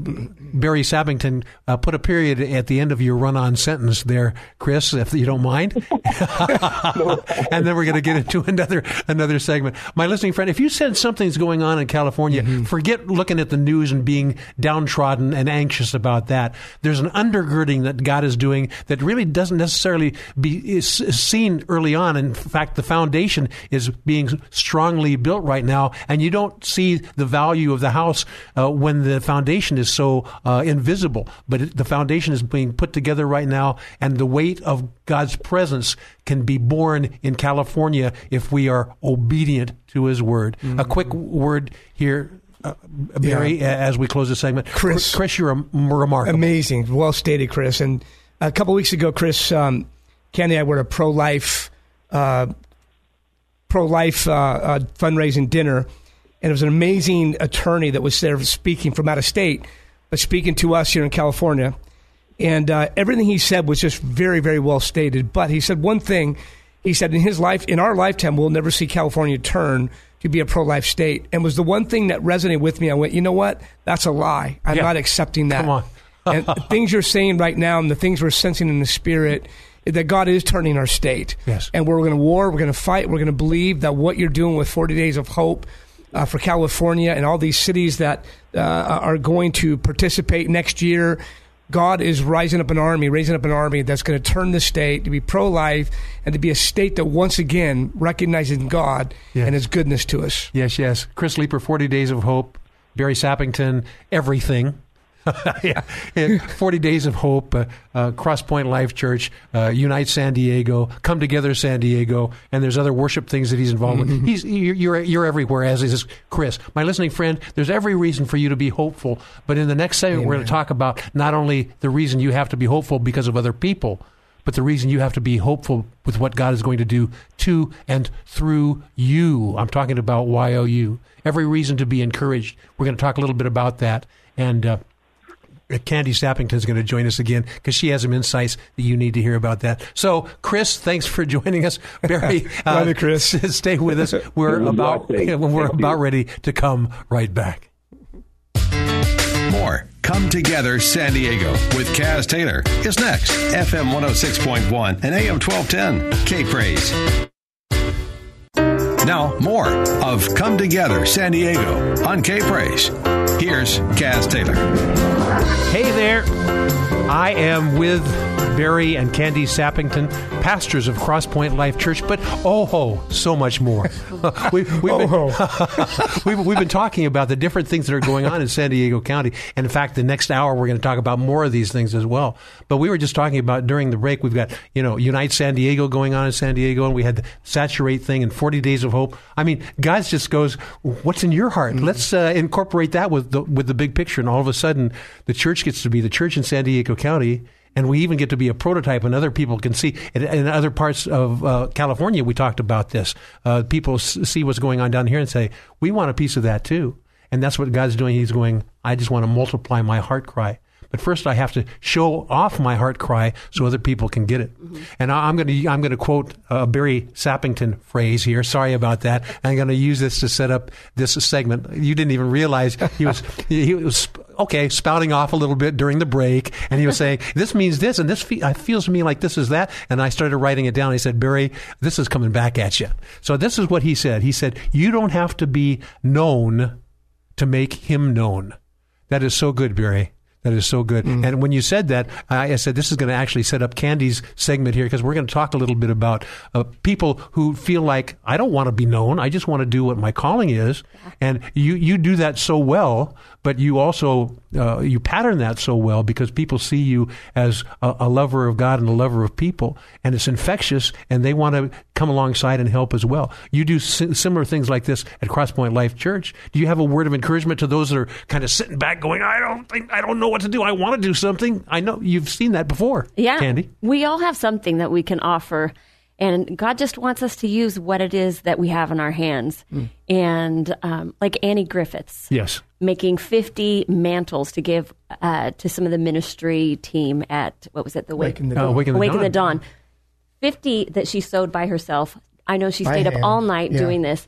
Barry Sappington uh, put a period at the end of your run-on sentence there, Chris, if you don't mind. (laughs) (laughs) and then we're going to get into another another segment. My listening friend, if you said something's going on in California, forget looking at the news and being downtrodden and anxious about that. There's an undergirding that God is doing that really doesn't necessarily be seen early on. In fact, the foundation is being strongly built right now, and you don't see the value of the house uh, when the foundation is so uh, invisible. But it, the foundation is being put together right now, and the weight of God's presence can be borne in California if we are obedient to His word. A quick word here. Uh, Barry, Yeah. as we close the segment, Chris. Chris, you're a, remarkable. Amazing. Well stated, Chris. And a couple weeks ago, Chris, um, Candy and I were at a pro life uh, pro life uh, uh, fundraising dinner, and it was an amazing attorney that was there speaking from out of state, but speaking to us here in California. And uh, everything he said was just very, very well stated. But he said one thing. He said in his life, in our lifetime, we'll never see California turn to be a pro-life state. And was the one thing that resonated with me. I went, you know what? That's a lie. I'm Yeah. not accepting that. Come on. (laughs) and the things you're saying right now, and the things we're sensing in the spirit, that God is turning our state. Yes. And we're going to war. We're going to fight. We're going to believe that what you're doing with 40 Days of Hope uh, for California and all these cities that uh, are going to participate next year. God is rising up an army, raising up an army that's going to turn the state to be pro life and to be a state that once again recognizes God Yes. and His goodness to us. Yes, yes. Chris Leeper, 40 Days of Hope, Barry Sappington, everything. (laughs) yeah. 40 Days of Hope, uh, uh, Crosspoint Life Church, uh, Unite San Diego, Come Together San Diego, and there's other worship things that he's involved with. He's you're, you're you're everywhere, as is Chris. My listening friend, there's every reason for you to be hopeful. But in the next segment, we're going to talk about not only the reason you have to be hopeful because of other people, but the reason you have to be hopeful with what God is going to do to and through you. I'm talking about YOU. Every reason to be encouraged. We're going to talk a little bit about that. And uh, Candy Sappington is going to join us again because she has some insights that you need to hear about that. So, Chris, thanks for joining us. (laughs) Barry, uh, Love Chris. (laughs) stay with us. We're about when (laughs) we're about ready to come right back. More Come Together San Diego with Kaz Taylor is next. FM 106.1 and AM 1210. K Praise. Now, more of Come Together San Diego on K Praise. Here's Kaz Taylor. Hey there. I am with Barry and Candy Sappington, pastors of Crosspoint Life Church, but oh ho, so much more. (laughs) we, we've, been, (laughs) we've, we've been talking about the different things that are going on in San Diego County. And in fact, the next hour, we're going to talk about more of these things as well. But we were just talking about during the break, we've got, you know, Unite San Diego going on in San Diego, and we had the Saturate thing and 40 Days of Hope. I mean, God just goes, what's in your heart? Let's uh, incorporate that with the, with the big picture. And all of a sudden, the church gets to be the church in San Diego County. And we even get to be a prototype, and other people can see. In, in other parts of uh, California, we talked about this. Uh, people s- see what's going on down here and say, "We want a piece of that too." And that's what God's doing. He's going, "I just want to multiply my heart cry." But first, I have to show off my heart cry so other people can get it. Mm-hmm. And I, I'm going to I'm going to quote a Barry Sappington phrase here. Sorry about that. I'm going to use this to set up this segment. You didn't even realize he was (laughs) he was okay spouting off a little bit during the break, and he was saying this means this, and this fe- uh, feels to me like this is that. And I started writing it down. He said, Barry, this is coming back at you. So this is what he said. He said, you don't have to be known to make him known. That is so good, Barry. That is so good. And when you said that, I, I said this is going to actually set up Candy's segment here because we're going to talk a little bit about uh, people who feel like I don't want to be known. I just want to do what my calling is. And you you do that so well, but you also uh, you pattern that so well because people see you as a, a lover of God and a lover of people, and it's infectious, and they want to come alongside and help as well. You do si- similar things like this at Crosspoint Life Church. Do you have a word of encouragement to those that are kind of sitting back, going, "I don't think I don't know what to do. I want to do something." I know you've seen that before, Yeah. Candy. We all have something that we can offer. And God just wants us to use what it is that we have in our hands. Hmm. And um, like Annie Griffiths, Yes. Making 50 mantles to give uh, to some of the ministry team at, what was it, the Wake, Wake in the Uh, Dawn. Wake in the Awake in Dawn. the Dawn. 50 that she sewed by herself. I know she By stayed up all night Yeah. doing this.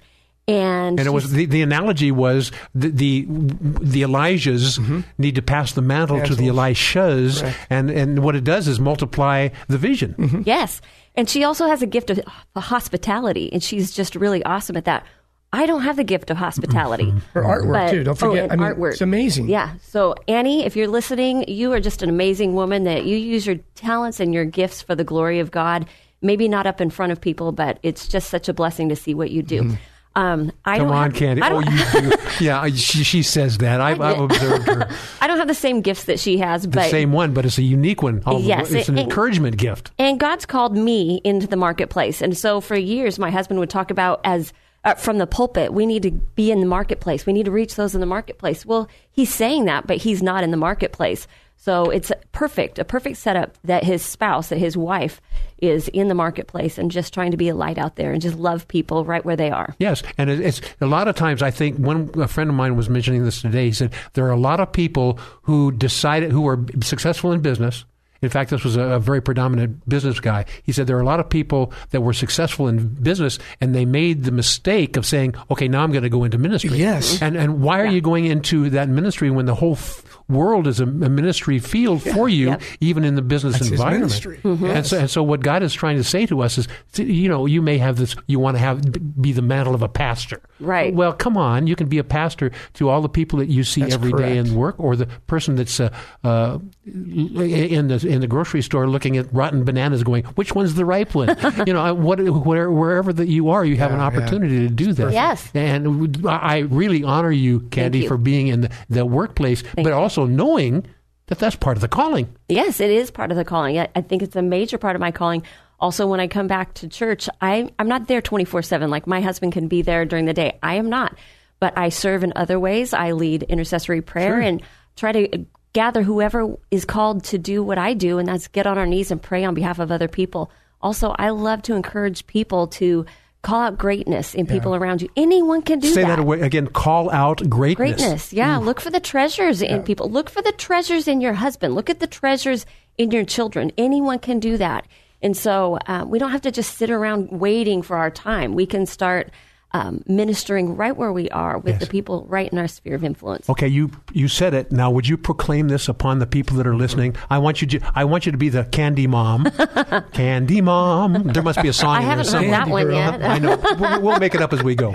And, And it was the, the analogy was the the, the Elijahs need to pass the mantle to the Elishas, Correct. and and what it does is multiply the vision. Yes. And she also has a gift of hospitality, and she's just really awesome at that. I don't have the gift of hospitality. (laughs) Her artwork But- too. Don't oh, forget. and I mean, artwork. it's amazing. Yeah. So Annie, if you're listening, you are just an amazing woman that you use your talents and your gifts for the glory of God. Maybe not up in front of people, but it's just such a blessing to see what you do. Um, I Come don't on, have, Candy. I Oh, don't, you (laughs) do. Yeah, I- she, she says that. I've, I've observed her. (laughs) I don't have the same gifts that she has, but The same one, but it's a unique one. All- Yes, it's an it- encouragement gift. And God's called me into the marketplace. And so for years, my husband would talk about as uh, from the pulpit, we need to be in the marketplace. We need to reach those in the marketplace. Well, he's saying that, but he's not in the marketplace. So it's perfect, a perfect setup that his spouse, that his wife is in the marketplace and just trying to be a light out there and just love people right where they are. Yes, and it's a lot of times. I think one a friend of mine was mentioning this today. He said there are a lot of people who decided who are successful in business. In fact, this was a, a very predominant business guy. He said there are a lot of people that were successful in business, and they made the mistake of saying, "Okay, now I'm going to go into ministry." Yes. and and why are you going into that ministry when the whole f- world is a, a ministry field for you, Yep. even in the business That's his environment? ministry. And, so, and so, what God is trying to say to us is, you know, you may have this, you want to have be the mantle of a pastor, Right. Well, come on, you can be a pastor to all the people that you see That's every day correct. in work, or the person that's uh, uh, in the in the grocery store looking at rotten bananas, going, which one's the ripe one? (laughs) you know, what, where, wherever that you are, you have an Yeah, yeah. opportunity to do that. Yes. and I really honor you, Candy, you. for being in the, the workplace, but you. also knowing that that's part of the calling. Yes, it is part of the calling. I, I think it's a major part of my calling. Also, when I come back to church, I, I'm not there 24 7. Like my husband can be there during the day. I am not. But I serve in other ways. I lead intercessory prayer and try to gather whoever is called to do what I do, and that's get on our knees and pray on behalf of other people. Also, I love to encourage people to call out greatness in people around you. Anyone can do that. Say that. that again. Call out greatness. Greatness. Yeah. Look for the treasures in people. Look for the treasures in your husband. Look at the treasures in your children. Anyone can do that. And so uh, we don't have to just sit around waiting for our time. We can start um, ministering right where we are with the people right in our sphere of influence. Okay, you you said it. Now, would you proclaim this upon the people that are listening? I want you to. I want you to be the candy mom. (laughs) candy mom. There must be a song. I haven't heard that one yet. I know. (laughs) We'll, we'll make it up as we go.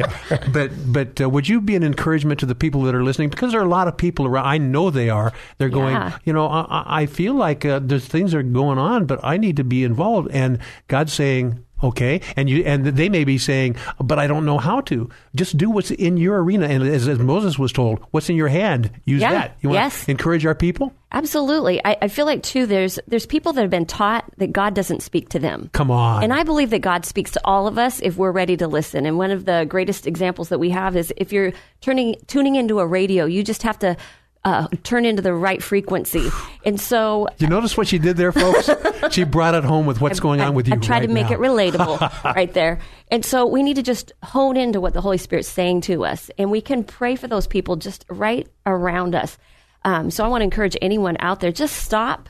But but uh, would you be an encouragement to the people that are listening? Because there are a lot of people around. I know they are. They're going. Yeah. You know, I, I- I feel like uh, there's things are going on, but I need to be involved. And God's saying. Okay, and you and they may be saying, but I don't know how to. Just do what's in your arena, and as, as Moses was told, what's in your hand, use Yeah, that. You want yes. to encourage our people? Absolutely. I, I feel like too. There's there's people that have been taught that God doesn't speak to them. Come on. And I believe that God speaks to all of us if we're ready to listen. And one of the greatest examples that we have is if you're turning tuning into a radio, you just have to uh, turn into the right frequency. And so you notice what she did there, folks? (laughs) she brought it home with what's going on I- with you. I tried right to make now. it relatable (laughs) right there. And so we need to just hone into what the Holy Spirit's saying to us. And we can pray for those people just right around us. Um, so I want to encourage anyone out there, just stop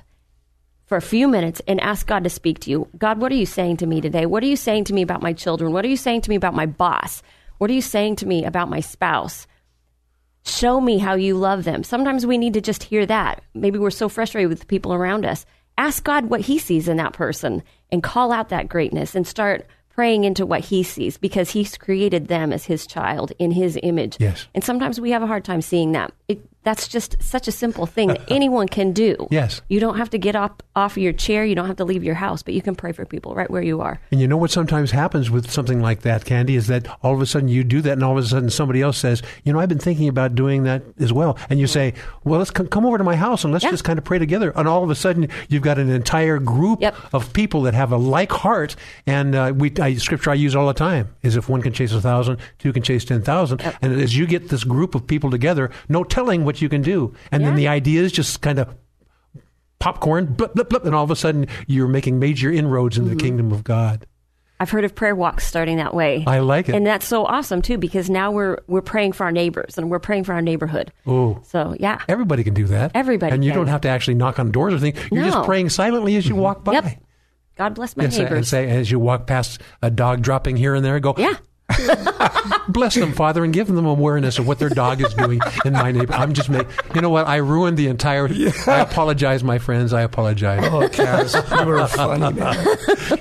for a few minutes and ask God to speak to you. God, what are you saying to me today? What are you saying to me about my children? What are you saying to me about my boss? What are you saying to me about my spouse? Show me how you love them. Sometimes we need to just hear that. Maybe we're so frustrated with the people around us. Ask God what He sees in that person and call out that greatness and start praying into what He sees because He's created them as His child in His image. Yes. And sometimes we have a hard time seeing that. It, that's just such a simple thing that anyone can do. (laughs) Yes. You don't have to get up off your chair. You don't have to leave your house, but you can pray for people right where you are. And you know what sometimes happens with something like that, Candy, is that all of a sudden you do that, and all of a sudden somebody else says, "You know, I've been thinking about doing that as well." And you say, "Well, let's come, come over to my house and let's Yeah. just kind of pray together." And all of a sudden you've got an entire group Yep. of people that have a like heart. And uh, we I, scripture I use all the time is if one can chase a thousand, two can chase ten thousand. And as you get this group of people together, no telling what you can do. And then Yeah. the ideas just kind of popcorn, blip, blip, blip, and all of a sudden you're making major inroads into Mm-hmm. the kingdom of God. I've heard of prayer walks starting that way. I like it. and that's so awesome too because now we're we're praying for our neighbors and we're praying for our neighborhood. Oh. So yeah, Everybody can do that. Everybody And you can. don't have to actually knock on doors or anything. You're No. just praying silently as you walk by. Yep. God bless my Yes, and say as you walk past a dog dropping here and there, go, yeah, (laughs) (laughs) bless them, (laughs) Father, and give them awareness of what their dog is doing in my neighbor. I'm just making, you know what? I ruined the entire. I apologize, my friends. I apologize. Oh, Kaz, you were funny, man.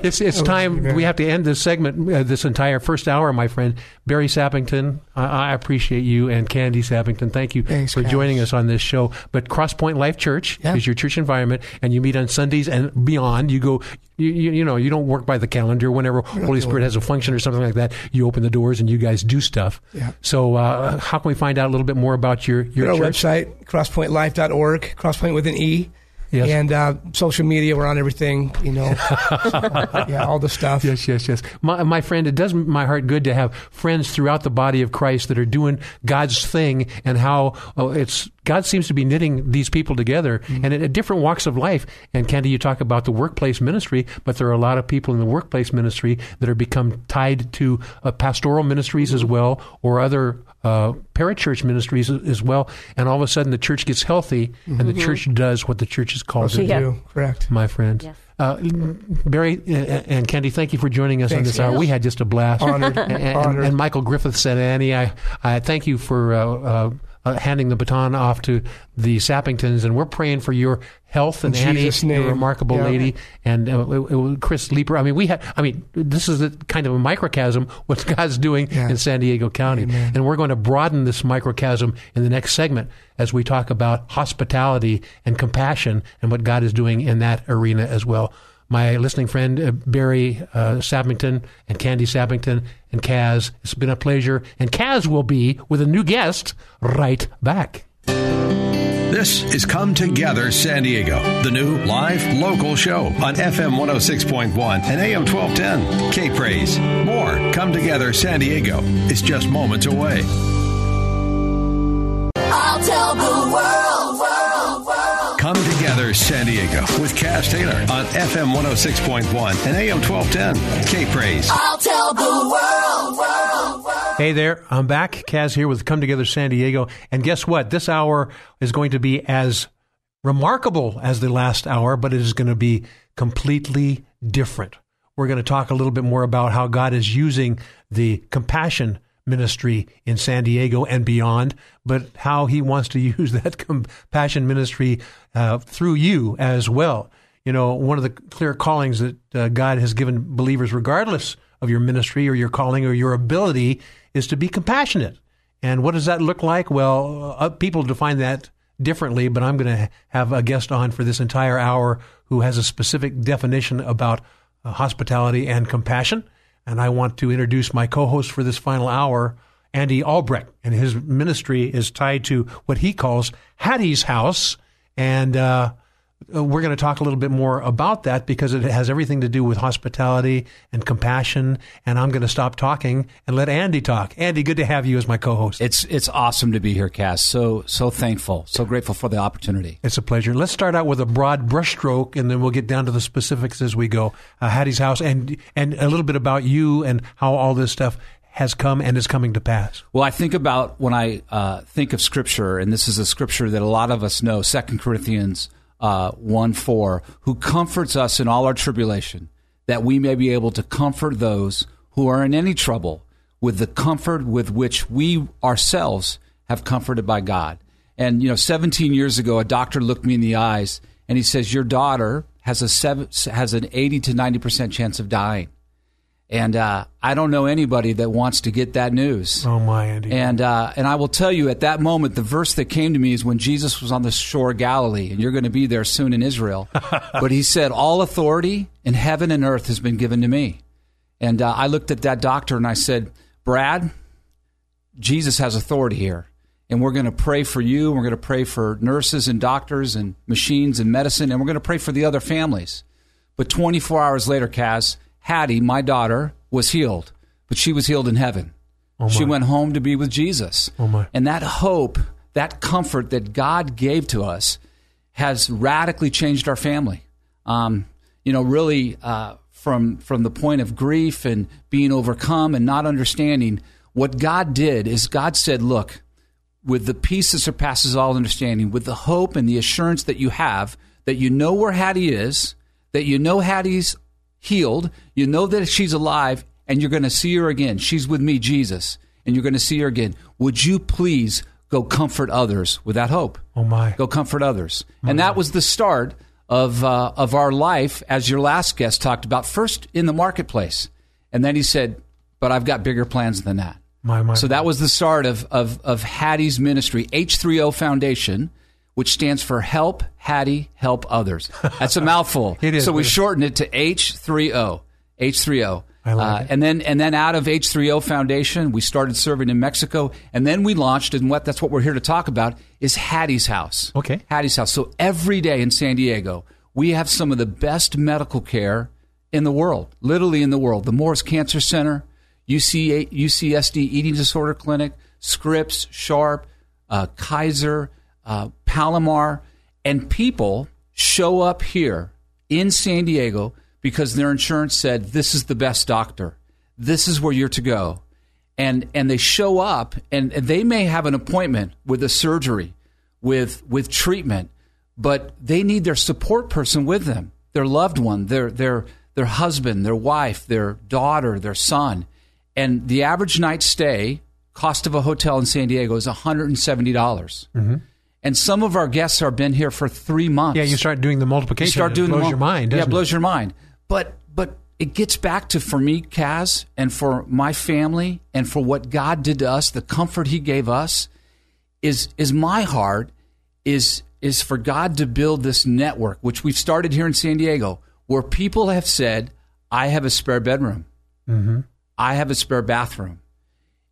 (laughs) It's it's time we have to end this segment, uh, this entire first hour, my friend Barry Sappington. I, I appreciate you and Candy Sappington. Thank you Thanks, for joining us on this show. But Crosspoint Life Church Yeah. is your church environment, and you meet on Sundays and beyond. You go, you, you, you know, you don't work by the calendar. Whenever Holy Spirit has a function or something like that, you open the doors and you guys do stuff. Yeah. So, uh, how can we find out a little bit more about your your our website, crosspointlife.org, crosspoint with an E. Yes. And uh, social media, we're on everything, you know. (laughs) yeah, all the stuff. Yes, yes, yes. My, my friend, it does my heart good to have friends throughout the body of Christ that are doing God's thing and how oh, it's God seems to be knitting these people together and at, at different walks of life. And Candy, you talk about the workplace ministry, but there are a lot of people in the workplace ministry that are become tied to uh, pastoral ministries as well or other uh, parachurch ministries as, as well. And all of a sudden, the church gets healthy and the church does what the church is called to do Yeah. do, correct. my friend. Yes. Uh, Barry uh, and Candy, thank you for joining us on this hour. guys. We had just a blast. Honored, And, and- honored. and Michael Griffith said, Annie, I, I thank you for uh, uh, handing the baton off to the Sappingtons, and we're praying for your health and In Annie, your remarkable Yeah. lady, and uh, it- it- Chris Leeper. I mean, we had. I mean, this is a kind of a microcosm what (laughs) God's doing Yeah. in San Diego County, Amen. and we're going to broaden this microcosm in the next segment as we talk about hospitality and compassion and what God is doing in that arena as well. My listening friend uh, Barry uh, Sappington and Candy Sappington and Kaz, it's been a pleasure. And Kaz will be with a new guest right back. This is Come Together San Diego, the new live local show on FM 106.1 and AM 1210. K Praise. More Come Together San Diego is just moments away. Come Together San Diego with Kaz Taylor on FM 106.1 and AM 1210. K Praise. I'll tell the world, world, world. Hey there, I'm back. Kaz here with Come Together San Diego. And guess what? This hour is going to be as remarkable as the last hour, but it is going to be completely different. We're going to talk a little bit more about how God is using the compassion ministry in San Diego and beyond, but how he wants to (laughs) use that compassion ministry uh, through you as well. You know, one of the clear callings that uh, God has given believers, regardless of your ministry or your calling or your ability, is to be compassionate. And what does that look like? Well, uh, people define that differently, but I'm going to have a guest on for this entire hour who has a specific definition about uh, hospitality and compassion. And I want to introduce my co host for this final hour, Andy Albrecht. And his ministry is tied to what he calls Hattie's House. And uh, we're going to talk a little bit more about that because it has everything to do with hospitality and compassion. And I'm going to stop talking and let Andy talk. Andy, good to have you as my co-host. It's it's awesome to be here, Kaz. So so thankful, so grateful for the opportunity. It's a pleasure. Let's start out with a broad brushstroke, and then we'll get down to the specifics as we go. Uh, Hattie's house, and and a little bit about you and how all this stuff has come and is coming to pass. Well, I think about when I uh, think of Scripture, and this is a Scripture that a lot of us know, Second Corinthians uh, one four, who comforts us in all our tribulation, that we may be able to comfort those who are in any trouble with the comfort with which we ourselves have comforted by God. And you know, 17 years ago, a doctor looked me in the eyes and he says, "Your daughter has a seven, has an 80 to 90 percent chance of dying." And uh, I don't know anybody that wants to get that news. Oh my, Andy! And uh, and I will tell you, at that moment, the verse that came to me is when Jesus was on the shore of Galilee, and you're going to be there soon in Israel. (laughs) but he said, "All authority in heaven and earth has been given to me." And uh, I looked at that doctor and I said, "Brad, Jesus has authority here, and we're going to pray for you. We're going to pray for nurses and doctors and machines and medicine, and we're going to pray for the other families." But 24 hours later, Kaz, Hattie, my daughter, was healed, but she was healed in heaven. she went home to be with Jesus. Oh my. And that hope, that comfort that God gave to us has radically changed our family. Um, you know, really, uh, from from the point of grief and being overcome and not understanding. What God did is God said, "Look, with the peace that surpasses all understanding, with the hope and the assurance that you have that you know where Hattie is, that you know Hattie's healed, you know that she's alive, and you're going to see her again. She's with me, Jesus, and you're going to see her again. Would you please go comfort others with that hope? Oh my! Go comfort others, and that was the start of uh, of our life, as your last guest talked about. First in the marketplace, and then he said, "But I've got bigger plans than that." My, my. So that was the start of, of, of Hattie's ministry, H3O Foundation, which stands for Help Hattie Help Others. That's a mouthful. (laughs) It is, So we shortened it to H3O. H3O. I like Uh, it. and then and then out of H3O Foundation, we started serving in Mexico, and then we launched, and what that's what we're here to talk about is Hattie's House. Okay. Hattie's House. So every day in San Diego, we have some of the best medical care in the world, literally in the world. The Moores Cancer Center, UC, UCSD Eating Disorder Clinic, Scripps, Sharp, uh, Kaiser, uh, Palomar, and people show up here in San Diego because their insurance said this is the best doctor. This is where you're to go. And and they show up and, and they may have an appointment with a surgery, with with treatment, but they need their support person with them, their loved one, their their their husband, their wife, their daughter, their son. And the average night stay cost of a hotel in San Diego is $170. dollars mm-hmm. And some of our guests have been here for three months. yeah, you start doing the multiplication. You start doing it blows the mul- your mind. Yeah, it blows your mind. But but it gets back to for me, Kaz, and for my family, and for what God did to us, the comfort He gave us, is is my heart is is for God to build this network, which we've started here in San Diego, where people have said, "I have a spare bedroom, Mm-hmm. I have a spare bathroom."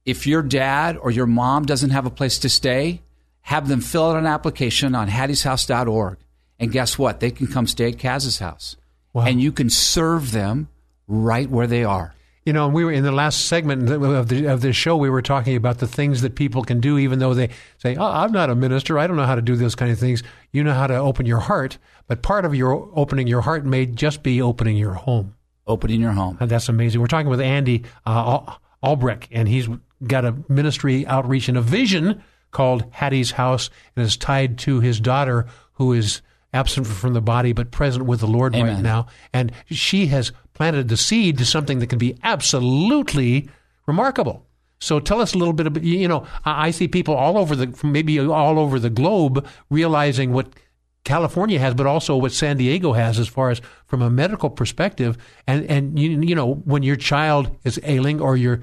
If your dad or your mom doesn't have a place to stay, have them fill out an application on hattieshouse.org. And guess what? They can come stay at Kaz's house. And you can serve them right where they are. You know, we were in the last segment of the of this show. We were talking about the things that people can do, even though they say, "Oh, I'm not a minister. I don't know how to do those kind of things." You know how to open your heart, but part of your opening your heart may just be opening your home. Opening your home. And that's amazing. We're talking with Andy uh, Al- Albrecht, and he's got a ministry outreach and a vision called Hattie's House, and is tied to his daughter, who is absent from the body but present with the Lord right now. And she has planted the seed to something that can be absolutely remarkable. So tell us a little bit about, you know, I I see people all over the, maybe all over the globe realizing what California has, but also what San Diego has as far as from a medical perspective. And, and you, you know, when your child is ailing or your,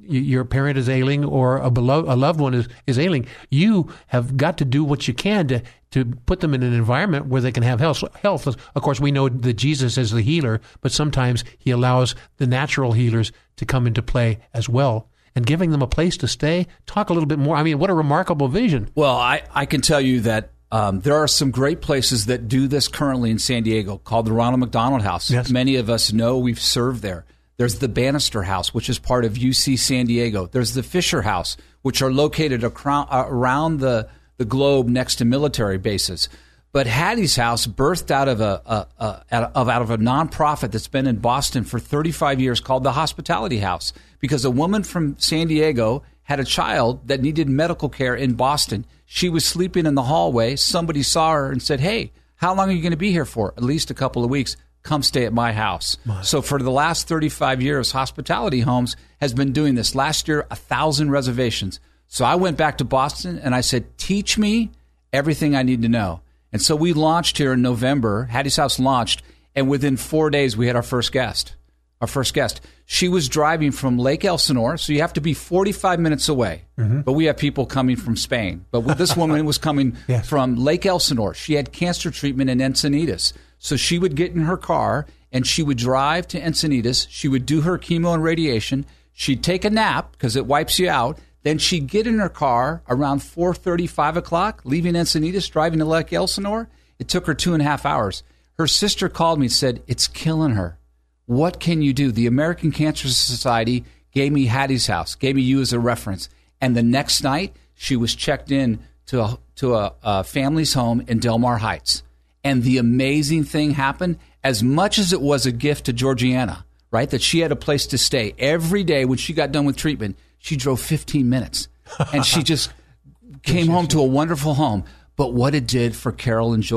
your parent is ailing or a, beloved, a loved one is, is ailing, you have got to do what you can to, to put them in an environment where they can have health. health. Of course, we know that Jesus is the healer, but sometimes he allows the natural healers to come into play as well. And giving them a place to stay. Talk a little bit more. I mean, what a remarkable vision. Well, I, I can tell you that um, there are some great places that do this currently in San Diego called the Ronald McDonald House. Yes. Many of us know we've served there. There's the Bannister House, which is part of UC San Diego. There's the Fisher House, which are located across, uh, around the, the globe next to military bases. But Hattie's House birthed out of a, a, a of out of a nonprofit that's been in Boston for 35 years called the Hospitality House because a woman from San Diego had a child that needed medical care in Boston. She was sleeping in the hallway. Somebody saw her and said, "Hey, how long are you going to be here for? At least a couple of weeks. Come stay at my house." So for the last 35 years, Hospitality Homes has been doing this. Last year, a thousand reservations. So I went back to Boston and I said, "Teach me everything I need to know." And so we launched here in November. Hattie's House launched, and within four days we had our first guest. Our first guest. She was driving from Lake Elsinore, so you have to be 45 minutes away. Mm-hmm. But we have people coming from Spain. But this woman was coming (laughs) Yes. from Lake Elsinore. She had cancer treatment in Encinitas. So she would get in her car and she would drive to Encinitas. She would do her chemo and radiation. She'd take a nap because it wipes you out. Then she'd get in her car around 4.30, 5 o'clock, leaving Encinitas, driving to Lake Elsinore. It took her two and a half hours. Her sister called me and said, it's killing her. What can you do? The American Cancer Society gave me Hattie's house, gave me you as a reference. And the next night, she was checked in to a, to a, a family's home in Del Mar Heights. And the amazing thing happened as much as it was a gift to Georgiana, right? That she had a place to stay every day when she got done with treatment. She drove 15 minutes, and she just (laughs) came home to a wonderful home. But what it did for Carol and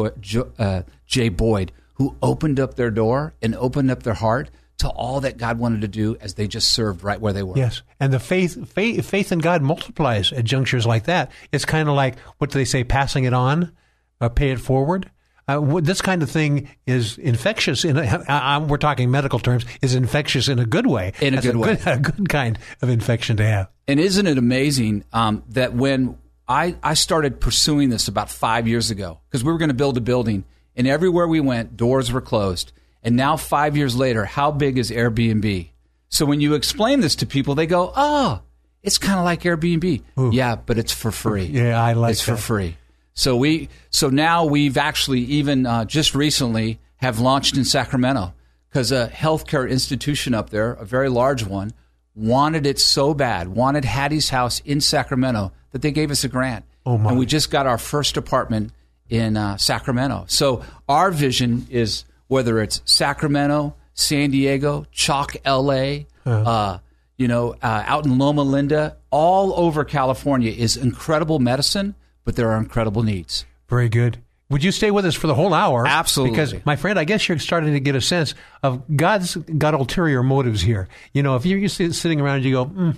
uh, Jay Boyd, who opened up their door and opened up their heart to all that God wanted to do as they just served right where they were. Yes, and the faith, faith, faith in God multiplies at junctures like that. It's kind of like what do they say? Passing it on, uh, pay it forward. Uh, this kind of thing is infectious. In a, I, I, we're talking medical terms. Is infectious in a good way. In a That's good way. (laughs) a good kind of infection to have. And isn't it amazing um, that when I, I started pursuing this about five years ago, because we were going to build a building, and everywhere we went, doors were closed. And now, five years later, how big is Airbnb? So when you explain this to people, they go, oh, it's kind of like Airbnb. Yeah, but it's for free. Yeah, I like It's for free. So we so now we've actually even uh, just recently have launched in Sacramento because a healthcare institution up there, a very large one, wanted it so bad, wanted Hattie's house in Sacramento that they gave us a grant. Oh, my. And we just got our first apartment in uh, Sacramento. So our vision is whether it's Sacramento, San Diego, Chalk, L.A. uh you know, uh, out in Loma Linda, all over California is incredible medicine, but there are incredible needs. Very good. Would you stay with us for the whole hour? Absolutely. Because, my friend, I guess you're starting to get a sense of God's got ulterior motives here. You know, if you're just sitting around and you go, mm,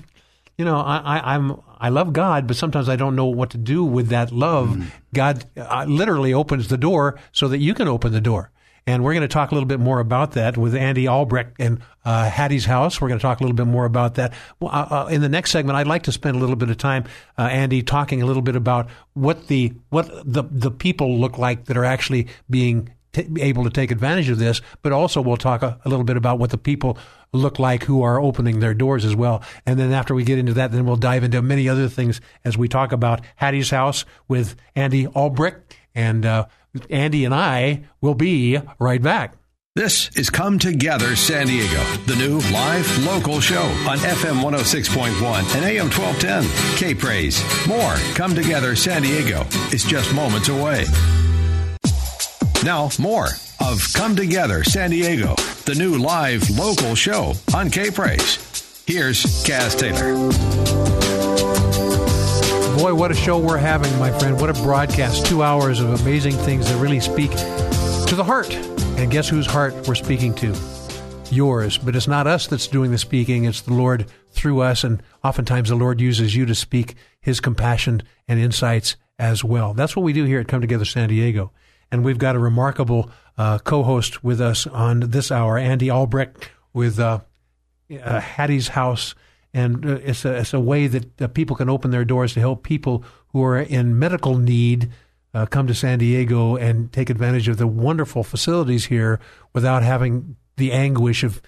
you know, I, I, I'm I love God, but sometimes I don't know what to do with that love. Mm. God uh, literally opens the door so that you can open the door. And we're going to talk a little bit more about that with Andy Albrecht and uh, Hattie's house. We're going to talk a little bit more about that. Uh, uh, in the next segment, I'd like to spend a little bit of time, uh, Andy, talking a little bit about what the what the the people look like that are actually being t- able to take advantage of this. But also, we'll talk a, a little bit about what the people look like who are opening their doors as well. And then after we get into that, then we'll dive into many other things as we talk about Hattie's house with Andy Albrecht and. Uh, Andy and I will be right back. This is Come Together San Diego, the new live local show on FM 106.1 and AM 1210. K Praise. More Come Together San Diego is just moments away. Now, more of Come Together San Diego, the new live local show on K Praise. Here's Kaz Taylor. Boy, what a show we're having, my friend. What a broadcast. Two hours of amazing things that really speak to the heart. And guess whose heart we're speaking to? Yours. But it's not us that's doing the speaking, it's the Lord through us. And oftentimes the Lord uses you to speak his compassion and insights as well. That's what we do here at Come Together San Diego. And we've got a remarkable uh, co host with us on this hour, Andy Albrecht with uh, uh, Hattie's House and uh, it's a it's a way that uh, people can open their doors to help people who are in medical need uh, come to San Diego and take advantage of the wonderful facilities here without having the anguish of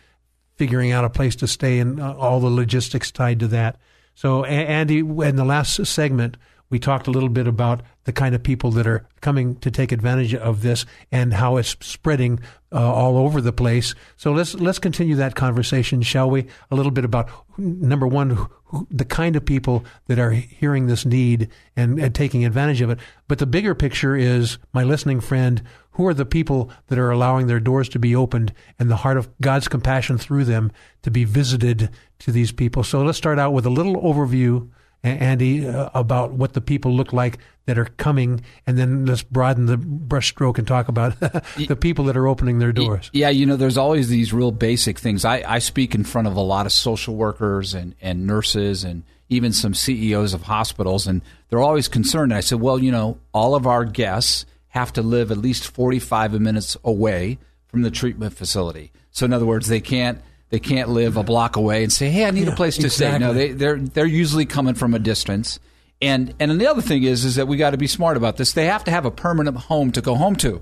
figuring out a place to stay and uh, all the logistics tied to that. So, Andy, in the last segment, we talked a little bit about the kind of people that are coming to take advantage of this and how it's spreading uh, all over the place. So let's let's continue that conversation, shall we? A little bit about number one, who, the kind of people that are hearing this need and, and taking advantage of it. But the bigger picture is, my listening friend, who are the people that are allowing their doors to be opened and the heart of God's compassion through them to be visited to these people? So let's start out with a little overview. Andy, uh, about what the people look like that are coming, and then let's broaden the brushstroke and talk about (laughs) the people that are opening their doors. Yeah, you know, there's always these real basic things. I, I speak in front of a lot of social workers and, and nurses and even some CEOs of hospitals, and they're always concerned. And I said, well, you know, all of our guests have to live at least 45 minutes away from the treatment facility. So, in other words, they can't they can't live a block away and say, hey, I need a place to stay. No, they, they're they're usually coming from a distance. And and the other thing is is that we got to be smart about this. They have to have a permanent home to go home to.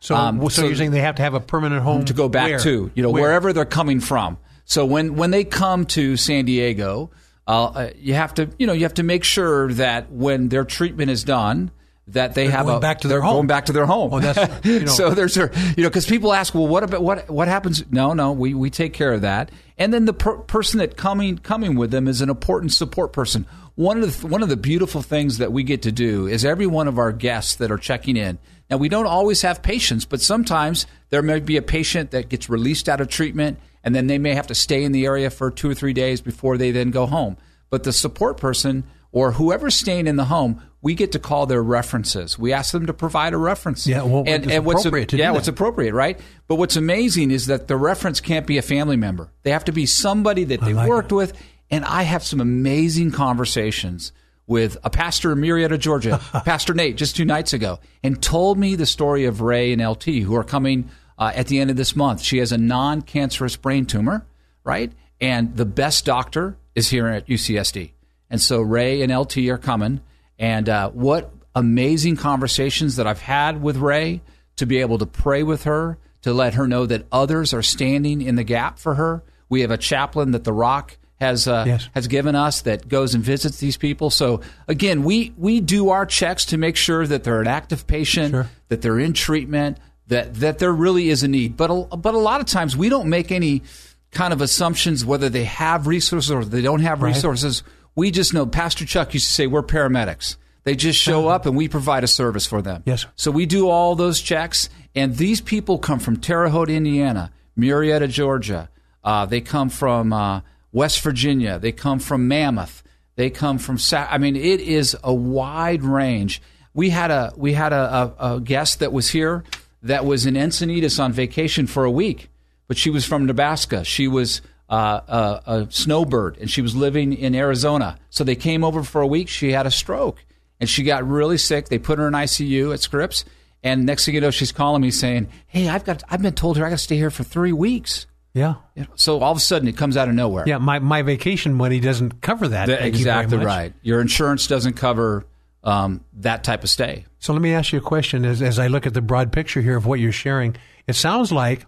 So, Um, so, so- you're saying they have to have a permanent home to go back where? to, you know, Where? wherever they're coming from. So when when they come to San Diego, uh, uh, you have to, you know, you have to make sure that when their treatment is done, that they They're have going a, back to their home. going back to their home. Oh, that's- (laughs) you know. so there's a you know because people ask, well, what about what what happens? No, no, we we take care of that. And then the per- person that coming coming with them is an important support person. One of the one of the beautiful things that we get to do is every one of our guests that are checking in. Now we don't always have patients, but sometimes there may be a patient that gets released out of treatment, and then they may have to stay in the area for two or three days before they then go home. But the support person or whoever's staying in the home, we get to call their references. We ask them to provide a reference. Yeah, well, and, and what's appropriate to yeah, what's appropriate, right? But what's amazing is that the reference can't be a family member. They have to be somebody that they've like worked with. And I have some amazing conversations with a pastor in Marietta, Georgia, (laughs) Pastor Nate, just two nights ago, and told me the story of Ray and LT, who are coming uh, at the end of this month. She has a non cancerous brain tumor, right? And the best doctor is here at UCSD. And so Ray and LT are coming. And uh, what amazing conversations that I've had with Ray to be able to pray with her, to let her know that others are standing in the gap for her. We have a chaplain that The Rock has uh, Yes. has given us that goes and visits these people. So again, we we do our checks to make sure that they're an active patient, Sure. that they're in treatment, that that there really is a need. But a, but a lot of times we don't make any kind of assumptions whether they have resources or they don't have Right. resources. We just know. Pastor Chuck used to say we're paramedics. They just show up and we provide a service for them. Yes. So we do all those checks, and these people come from Terre Haute, Indiana, Marietta, Georgia. Uh, they come from uh, West Virginia. They come from Mammoth. They come from. Sa- I mean, it is a wide range. We had a we had a, a, a guest that was here that was in Encinitas on vacation for a week, but she was from Nebraska. She was uh, a, a snowbird, and she was living in Arizona. So they came over for a week. She had a stroke, and she got really sick. They put her in ICU at Scripps, and next thing you know, she's calling me saying, "Hey, I've got I've been told here I got to stay here for three weeks." Yeah. So all of a sudden, it comes out of nowhere. Yeah, my, my vacation money doesn't cover that. That- Thank you exactly right. Your insurance doesn't cover um, that type of stay. So let me ask you a question as, as I look at the broad picture here of what you're sharing. It sounds like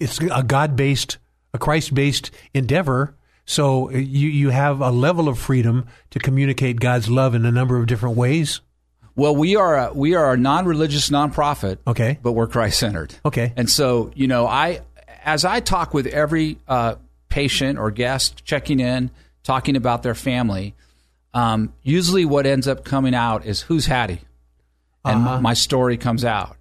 it's a God based, a Christ based endeavor. So uh, you, you have a level of freedom to communicate God's love in a number of different ways. Well, we are a, we are a non-religious nonprofit. Okay. but we're Christ-centered. Okay. and so you know, I as I talk with every uh, patient or guest checking in, talking about their family, um, usually what ends up coming out is who's Hattie, and Uh-huh. my story comes out.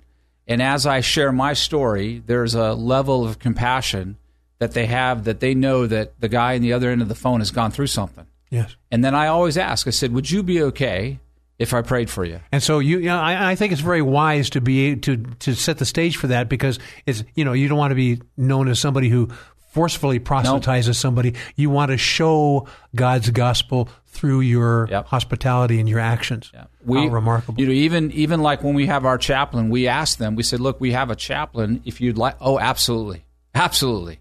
And as I share my story, there's a level of compassion that they have that they know that the guy on the other end of the phone has gone through something. Yes. And then I always ask, I said, "Would you be okay if I prayed for you?" And so you, you know, I, I think it's very wise to be to to set the stage for that because it's you know you don't want to be known as somebody who forcefully proselytizes somebody. You want to show God's gospel through your Yep. hospitality and your actions. we How remarkable! You know, even even like when we have our chaplain, we ask them. We said, "Look, we have a chaplain. If you'd like, oh, absolutely, absolutely."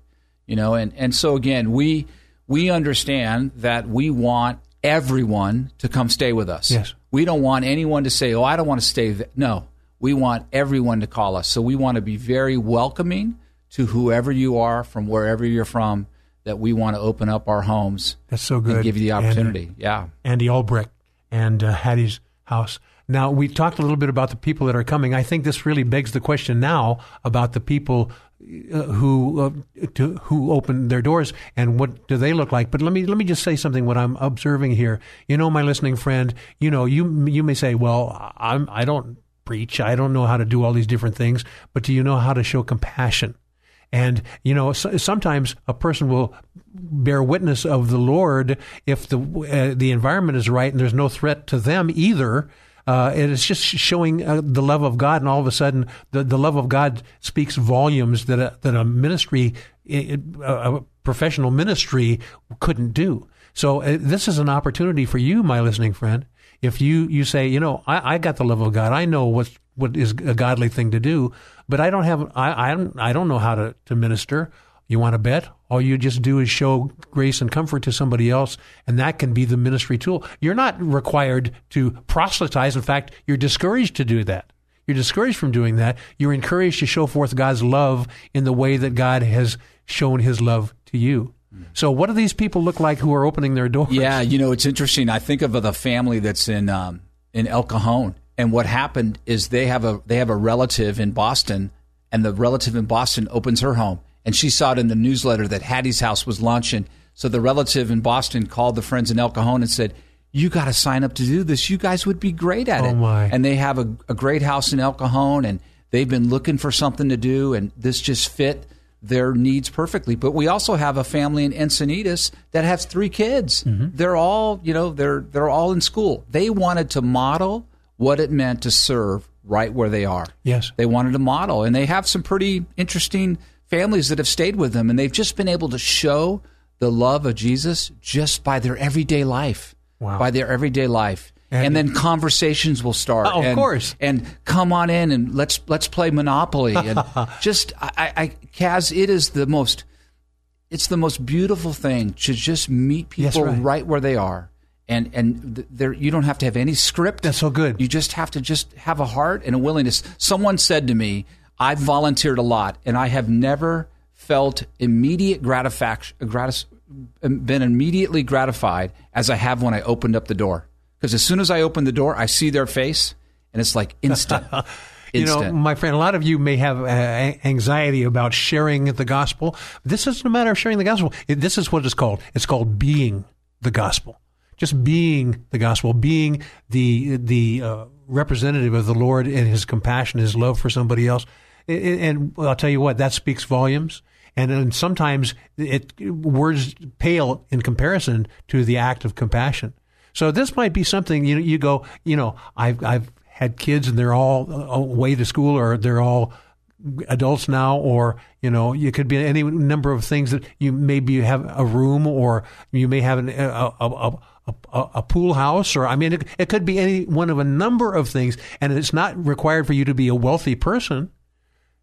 You know, and and so again, we we understand that we want everyone to come stay with us. Yes. we don't want anyone to say, "Oh, I don't want to stay." Th-. No, we want everyone to call us. So we want to be very welcoming to whoever you are from wherever you're from. That we want to open up our homes. That's so good. And give you the And- opportunity. yeah. Andy Albrecht and uh, Hattie's house. Now, we talked a little bit about the people that are coming. I think this really begs the question now about the people uh, who uh, to, who open their doors and what do they look like. But let me let me just say something. What I'm observing here, you know, my listening friend, you know, you you may say, well, I'm I don't preach, I don't know how to do all these different things, but do you know how to show compassion? And you know, so, sometimes a person will bear witness of the Lord if the uh, the environment is right and there's no threat to them either. Uh, it's just showing uh, the love of God, and all of a sudden, the, the love of God speaks volumes that a, that a ministry, a, professional ministry, couldn't do. So uh, this is an opportunity for you, my listening friend. If you you say, you know, I, I got the love of God, I know what's what is a godly thing to do, but I don't have I I I don't know how to, to minister. You want to bet? All you just do is show grace and comfort to somebody else, and that can be the ministry tool. You're not required to proselytize. In fact, you're discouraged to do that. You're discouraged from doing that. You're encouraged to show forth God's love in the way that God has shown his love to you. So, what do these people look like who are opening their doors? Yeah, you know, it's interesting. I think of the family that's in um, in El Cajon, And what happened is they have a they have a relative in Boston, and the relative in Boston opens her home, and she saw it in the newsletter that Hattie's house was launching. So the relative in Boston called the friends in El Cajon and said, "You got to sign up to do this. You guys would be great at Oh, it." my. And they have a, a great house in El Cajon, and they've been looking for something to do, and this just fit their needs perfectly. But we also have a family in Encinitas that has three kids. Mm-hmm. They're all, you know, they're they're all in school. They wanted to model what it meant to serve right where they are. Yes. They wanted to model, and they have some pretty interesting families that have stayed with them, and they've just been able to show the love of Jesus just by their everyday life. Wow. By their everyday life. And- And, then conversations will start. Oh, of and, course. And come on in and let's let's play Monopoly. And (laughs) just I, I, Kaz, it is the most it's the most beautiful thing to just meet people right. right. where they are. And and there you don't have to have any script. That's so good. You just have to just have a heart and a willingness. Someone said to me, I've volunteered a lot and I have never felt immediate gratification, gratis, been immediately gratified as I have when I opened up the door. Because as soon as I open the door, I see their face and it's like instant. (laughs) You know, my friend, a lot of you may have uh, anxiety about sharing the gospel. This isn't a matter of sharing the gospel. It, this is what it's called. It's called being the gospel. Just being the gospel, being the the uh, representative of the Lord and His compassion, His love for somebody else. And I'll tell you what, that speaks volumes. And, sometimes it words pale in comparison to the act of compassion. So this might be something you you go, you know, I've I've had kids and they're all away to school or they're all adults now or you know it could be any number of things that you maybe you have a room or you may have an, a, a, a, a, a pool house or I mean it, it could be any one of a number of things and it's not required for you to be a wealthy person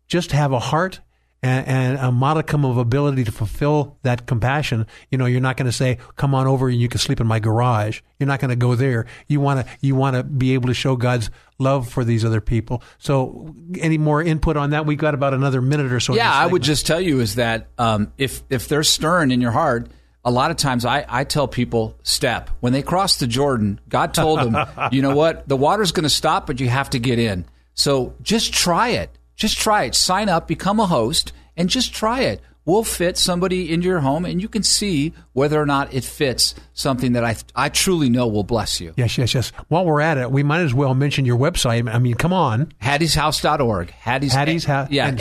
just have a heart and, and a modicum of ability to fulfill that compassion. You know, you're not going to say, "Come on over and you can sleep in my garage." You're not going to go there. You want to you want to be able to show God's love for these other people. So, any more input on that? We've got about another minute or so. yeah, I would just tell you is that um, if if they're stirring in your heart, a lot of times I, I tell people step when they cross the Jordan. God told them, (laughs) you know what, the water's going to stop, but you have to get in. So just try it. Just try it. Sign up, become a host, and just try it. We'll fit somebody into your home, and you can see whether or not it fits something that I I truly know will bless you. Yes, yes, yes. While we're at it, we might as well mention your website. I mean, come on. Hattie'sHouse.org. Hattie's, Hattie's House- Yeah, and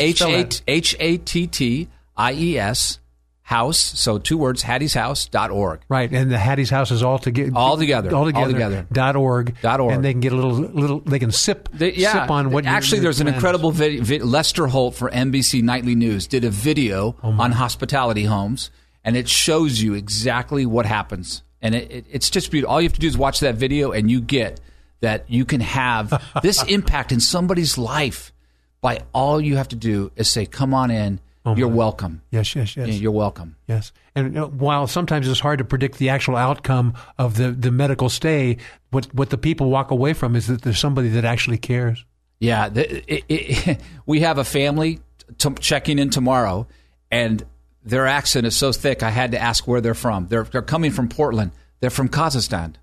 H spell A that. H A T T I S house. So two words, Hattie'sHouse.org. Right, and the Hattie's House is all together, All together. all together, All together. dot org, Dot org. and they can get a little, little. They can sip, They- yeah, sip on what. actually, there's an incredible video. Vi- Lester Holt for NBC Nightly News did a video Oh, on hospitality homes, and it shows you exactly what happens. And it, it, it's just beautiful. All you have to do is watch that video, and you get that you can have (laughs) this impact in somebody's life by all you have to do is say, "Come on in, Oh, you're welcome." Oh, Yes, yes, yes. You're welcome. Yes, and while sometimes it's hard to predict the actual outcome of the, the medical stay, what what the people walk away from is that there's somebody that actually cares. Yeah, it, it, (laughs) we have a family t- checking in tomorrow, and their accent is so thick. I had to ask where they're from. They're they're coming from Portland. They're from Kazakhstan,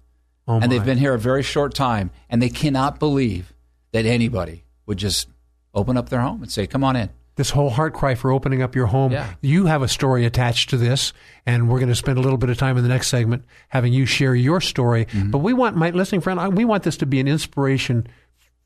Oh and they've been here a very short time, and they cannot believe that anybody would just open up their home and say, "Come on in." This whole heart cry for opening up your home. Yeah. You have a story attached to this, and we're going to spend a little bit of time in the next segment having you share your story. Mm-hmm. But we want my listening friend, we want this to be an inspiration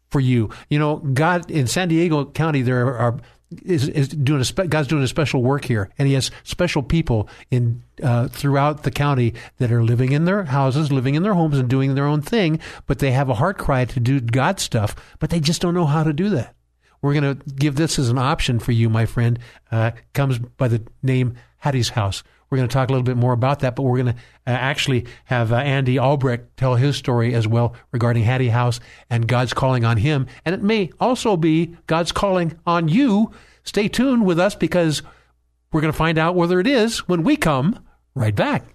for you. You know, God in San Diego County, there are is, is doing a spe- God's doing a special work here, and He has special people in uh, throughout the county that are living in their houses, living in their homes, and doing their own thing. But they have a heart cry to do God stuff, but they just don't know how to do that. We're going to give this as an option for you, my friend. Uh, comes by the name Hattie's House. We're going to talk a little bit more about that, but we're going to uh, actually have uh, Andy Albrecht tell his story as well regarding Hattie House and God's calling on him. And it may also be God's calling on you. Stay tuned with us because we're going to find out whether it is when we come right back.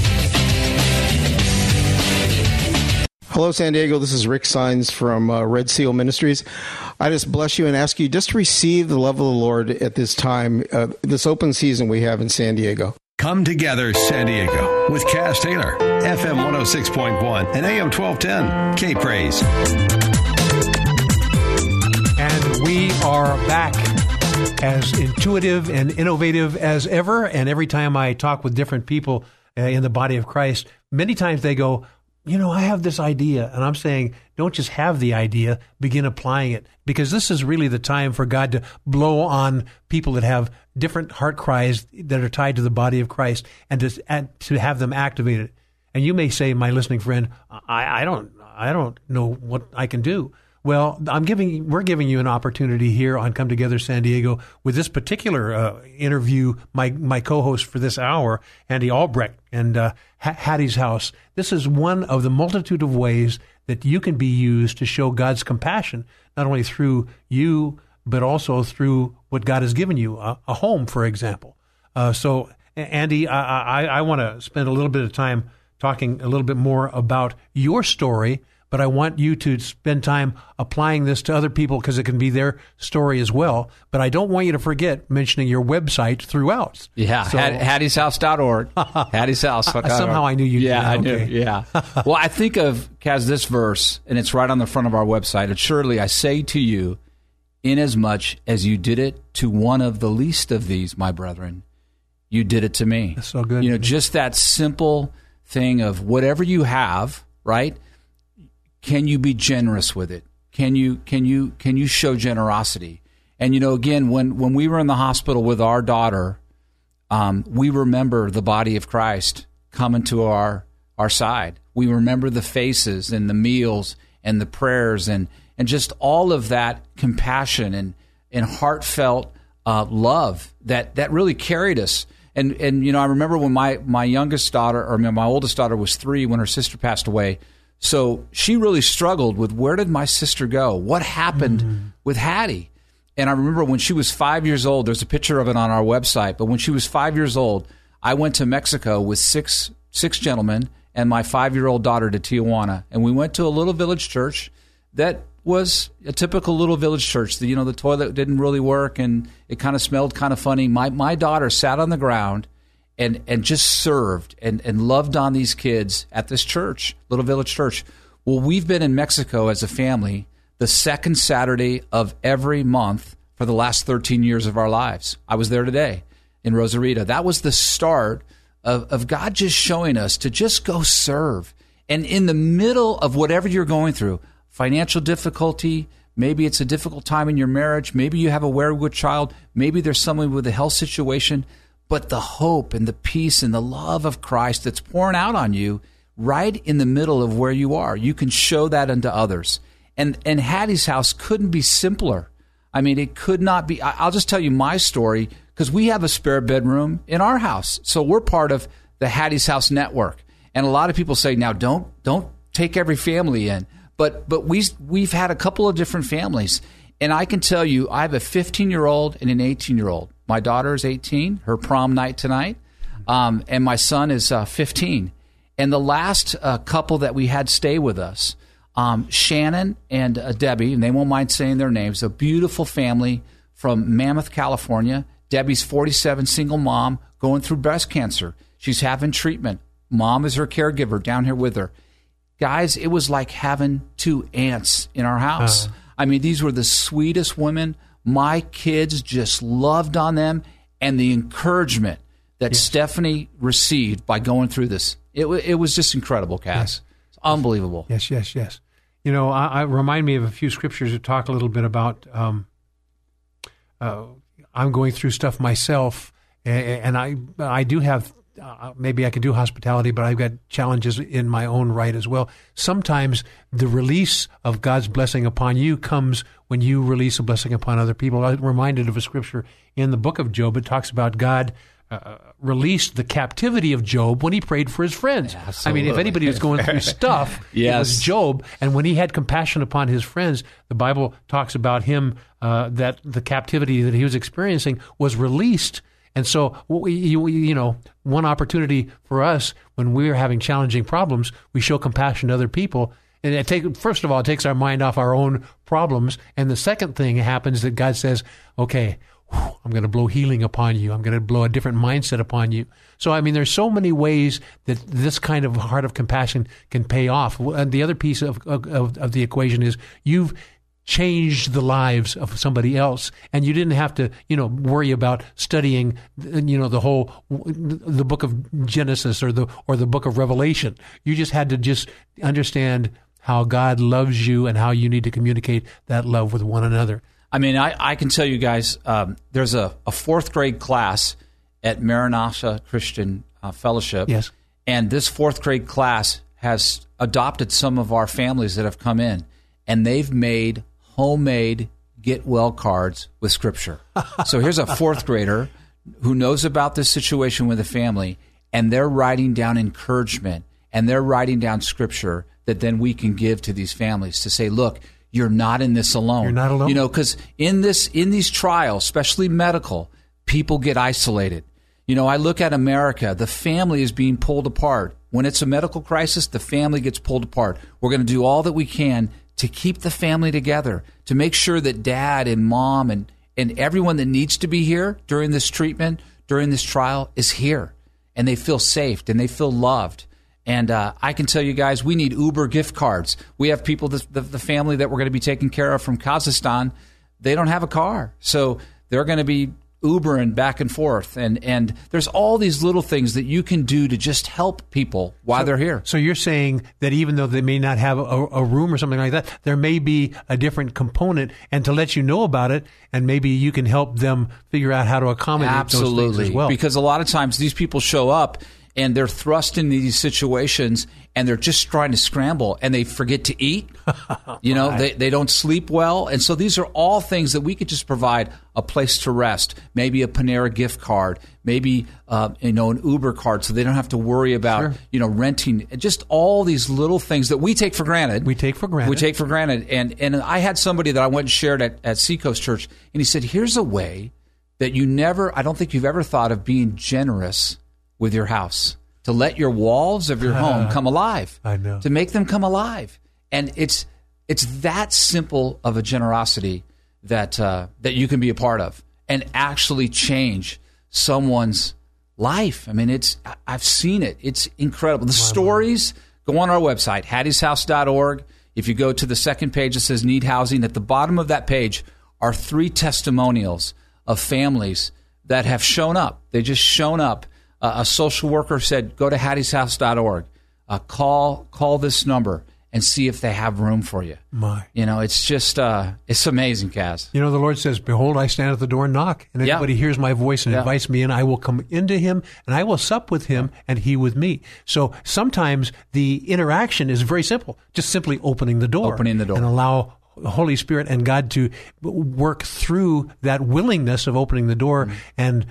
Hello, San Diego. This is Rick Signs from uh, Red Seal Ministries. I just bless you and ask you just to receive the love of the Lord at this time, uh, this open season we have in San Diego. Come together, San Diego, with Kaz Taylor, FM 106.1 and AM 1210, K Praise. And we are back as intuitive and innovative as ever. And every time I talk with different people uh, in the body of Christ, many times they go, you know, I have this idea. And I'm saying, don't just have the idea, begin applying it. Because this is really the time for God to blow on people that have different heart cries that are tied to the body of Christ and to, and to have them activated. And you may say, my listening friend, I, I don't, I don't know what I can do. Well, I'm giving we're giving you an opportunity here on Come Together San Diego with this particular uh, interview. My my co-host for this hour, Andy Albrecht, and uh, Hattie's house. This is one of the multitude of ways that you can be used to show God's compassion, not only through you but also through what God has given you, a, a home, for example. Uh, so, Andy, I, I, I want to spend a little bit of time talking a little bit more about your story but I want you to spend time applying this to other people because it can be their story as well. But I don't want you to forget mentioning your website throughout. Yeah, so, Hattie'sHouse.org. (laughs) Hattie's House. Somehow I knew you Yeah, I knew. Yeah. (laughs) well, I think of, Kaz, this verse, and it's right on the front of our website. And surely I say to you, inasmuch as much as you did it to one of the least of these, my brethren, you did it to me. That's so good. You know, just that simple thing of whatever you have, right? Can you be generous with it? Can you can you can you show generosity? And you know, again, when when we were in the hospital with our daughter, um, we remember the body of Christ coming to our our side. We remember the faces and the meals and the prayers and and just all of that compassion and and heartfelt uh, love that that really carried us. And and you know, I remember when my my youngest daughter or my oldest daughter was three when her sister passed away. So she really struggled with where did my sister go? What happened mm-hmm. with Hattie? And I remember when she was five years old, there's a picture of it on our website, but when she was five years old, I went to Mexico with six six gentlemen and my five year old daughter to Tijuana. And we went to a little village church that was a typical little village church. The, you know, the toilet didn't really work and it kind of smelled kind of funny. My my daughter sat on the ground and and just served and, and loved on these kids at this church, Little Village Church. Well, we've been in Mexico as a family the second Saturday of every month for the last 13 years of our lives. I was there today in Rosarita. That was the start of, of God just showing us to just go serve. And in the middle of whatever you're going through, financial difficulty, maybe it's a difficult time in your marriage, maybe you have a wayward child, maybe there's someone with a health situation but the hope and the peace and the love of Christ that's pouring out on you right in the middle of where you are. You can show that unto others. And and Hattie's house couldn't be simpler. I mean, it could not be. I'll just tell you my story because we have a spare bedroom in our house, so we're part of the Hattie's House network. And a lot of people say, now don't don't take every family in, but but we we've had a couple of different families, and I can tell you, I have a 15 year old and an 18 year old. My daughter is 18, her prom night tonight, um, and my son is uh, 15. And the last uh, couple that we had stay with us, um, Shannon and uh, Debbie, and they won't mind saying their names, a beautiful family from Mammoth, California. Debbie's 47, single mom, going through breast cancer. She's having treatment. Mom is her caregiver down here with her. Guys, it was like having two aunts in our house. Uh-huh. I mean, these were the sweetest women my kids just loved on them and the encouragement that yes. Stephanie received by going through this. It, it was just incredible, Kaz. Yes. It's unbelievable. Yes, yes, yes. You know, I, I, remind me of a few scriptures that talk a little bit about. Um, uh, I'm going through stuff myself, and, and I I do have uh, maybe I can do hospitality, but I've got challenges in my own right as well. Sometimes the release of God's blessing upon you comes when you release a blessing upon other people. I'm reminded of a scripture in the book of Job. It talks about God uh, uh released the captivity of Job when he prayed for his friends. I mean, if anybody was going through (laughs) stuff, yes. it was Job. And when he had compassion upon his friends, the Bible talks about him uh, that the captivity that he was experiencing was released and so, you, you know, one opportunity for us when we're having challenging problems, we show compassion to other people. And it take, first of all, it takes our mind off our own problems. And the second thing happens that God says, okay, whew, I'm going to blow healing upon you. I'm going to blow a different mindset upon you. So, I mean, there's so many ways that this kind of heart of compassion can pay off. And the other piece of, of, of the equation is you've changed the lives of somebody else and you didn't have to you know worry about studying you know the whole the book of genesis or the or the book of revelation you just had to just understand how god loves you and how you need to communicate that love with one another I mean, I, I can tell you guys, um, there's a, a fourth grade class at Maranatha Christian uh, Fellowship. Yes. And this fourth grade class has adopted some of our families that have come in, and they've made homemade get well cards with scripture. so here's a fourth grader who knows about this situation with the family, and they're writing down encouragement and they're writing down scripture that then we can give to these families to say, look, you're not in this alone. You're not alone. You know, because in this in these trials, especially medical, people get isolated. You know, I look at America, the family is being pulled apart. When it's a medical crisis, the family gets pulled apart. We're going to do all that we can to keep the family together, to make sure that dad and mom and, and everyone that needs to be here during this treatment, during this trial, is here. And they feel safe and they feel loved. And uh, I can tell you guys, we need Uber gift cards. We have people, the, the, the family that we're going to be taking care of from Kazakhstan, they don't have a car. So they're going to be Ubering back and forth. And, and there's all these little things that you can do to just help people while So- they're here. So you're saying that even though they may not have a, a room or something like that, there may be a different component, and to let you know about it, and maybe you can help them figure out how to accommodate those Absolutely. things as well. Because a lot of times these people show up and they're thrust into these situations and they're just trying to scramble and they forget to eat. (laughs) you know, they, they don't sleep well. And so these are all things that we could just provide a place to rest, maybe a Panera gift card, maybe, uh, you know, an Uber card so they don't have to worry about, Sure. you know, renting. Just all these little things that we take for granted. we take for granted. We take for granted. And and I had somebody that I went and shared at, at Seacoast Church, and he said, Here's a way that you never, I don't think you've ever thought of being generous with your house, to let your walls of your home (laughs) come alive. I know. To make them come alive. And it's it's that simple of a generosity that uh, that you can be a part of and actually change someone's life. I mean, it's I've seen it. It's incredible. The stories go on our website, hattieshouse.org. If you go to the second page, that says need housing. At the bottom of that page are three testimonials of families that have shown up. They just shown up. Uh, a social worker said, "Go to hattieshouse.org, uh, call call this number, and see if they have room for you." My. You know, it's just uh, it's amazing, Kaz. You know, the Lord says, Behold, I stand at the door and knock. And Yeah. anybody hears my voice and Yeah. invites me in, I will come into him and I will sup with him and he with me. So sometimes the interaction is very simple, just simply opening the door. Opening the door. And allow the Holy Spirit and God to work through that willingness of opening the door. Mm-hmm. And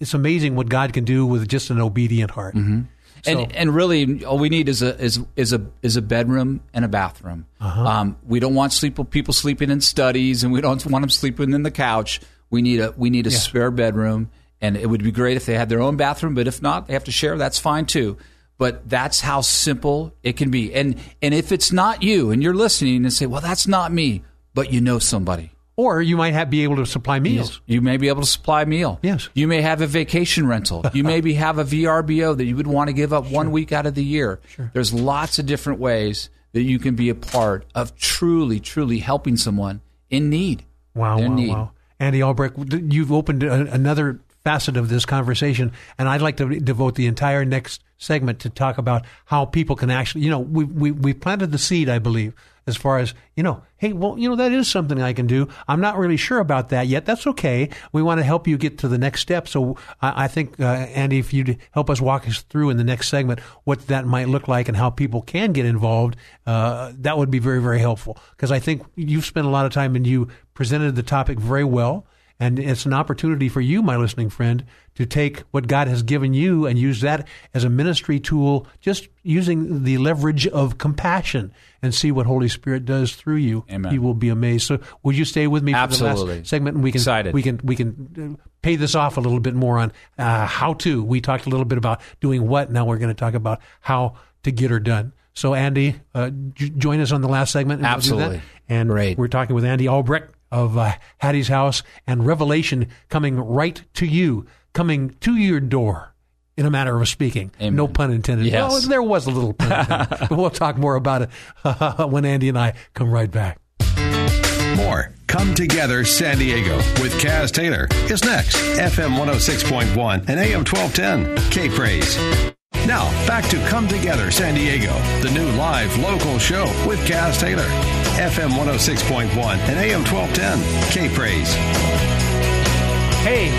it's amazing what God can do with just an obedient heart. Mm-hmm. So- and and really, all we need is a is is a is a bedroom and a bathroom. Uh-huh. Um, we don't want sleep people sleeping in studies, and we don't want them sleeping in the couch. We need a we need a spare bedroom, and it would be great if they had their own bathroom. But if not, they have to share. That's fine too. But that's how simple it can be. And and if it's not you, and you're listening and say, "Well, that's not me," but you know somebody. Or you might have, be able to supply meals. You may be able to supply meal. Yes. You may have a vacation rental. You maybe have a VRBO that you would want to give up one week out of the year. Sure. There's lots of different ways that you can be a part of truly, truly helping someone in need. Wow, wow, need. wow. Andy Albrecht, you've opened a, another facet of this conversation, and I'd like to devote the entire next segment to talk about how people can actually, you know, we, we, we planted the seed, I believe, as far as, you know, hey, well, you know, that is something I can do. I'm not really sure about that yet. That's okay. We want to help you get to the next step. So I, I think, uh, Andy, if you'd help us walk us through in the next segment what that might look like and how people can get involved, uh, that would be very, very helpful. Because I think you've spent a lot of time and you presented the topic very well. And it's an opportunity for you, my listening friend, to take what God has given you and use that as a ministry tool, just using the leverage of compassion and see what Holy Spirit does through you. Amen. You will be amazed. So would you stay with me for the last segment and we can Excited. we can we can uh, pay this off a little bit more on uh, how to. We talked a little bit about doing what. Now we're going to talk about how to get her done. So, Andy, uh, j- join us on the last segment. And we'll. Absolutely. And we're talking with Andy Albrecht of uh, Hattie's House and Revelation coming right to you, coming to your door. In a matter of speaking, no pun intended. Yes. Well, there was a little pun intended. (laughs) but we'll talk more about it (laughs) when Andy and I come right back. More Come Together San Diego with Kaz Taylor is next. FM 106.1 and AM 1210. K Praise. Now, back to Come Together San Diego, the new live local show with Kaz Taylor. FM 106.1 and AM 1210. K Praise. Hey,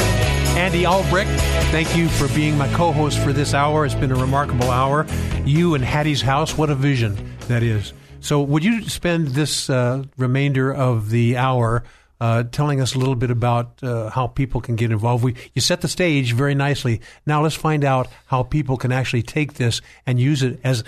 Andy Albrecht, thank you for being my co host for this hour. It's been a remarkable hour. You and Hattie's house, what a vision that is. So, would you spend this uh, remainder of the hour uh, telling us a little bit about uh, how people can get involved? We, you set the stage very nicely. Now, let's find out how people can actually take this and use it as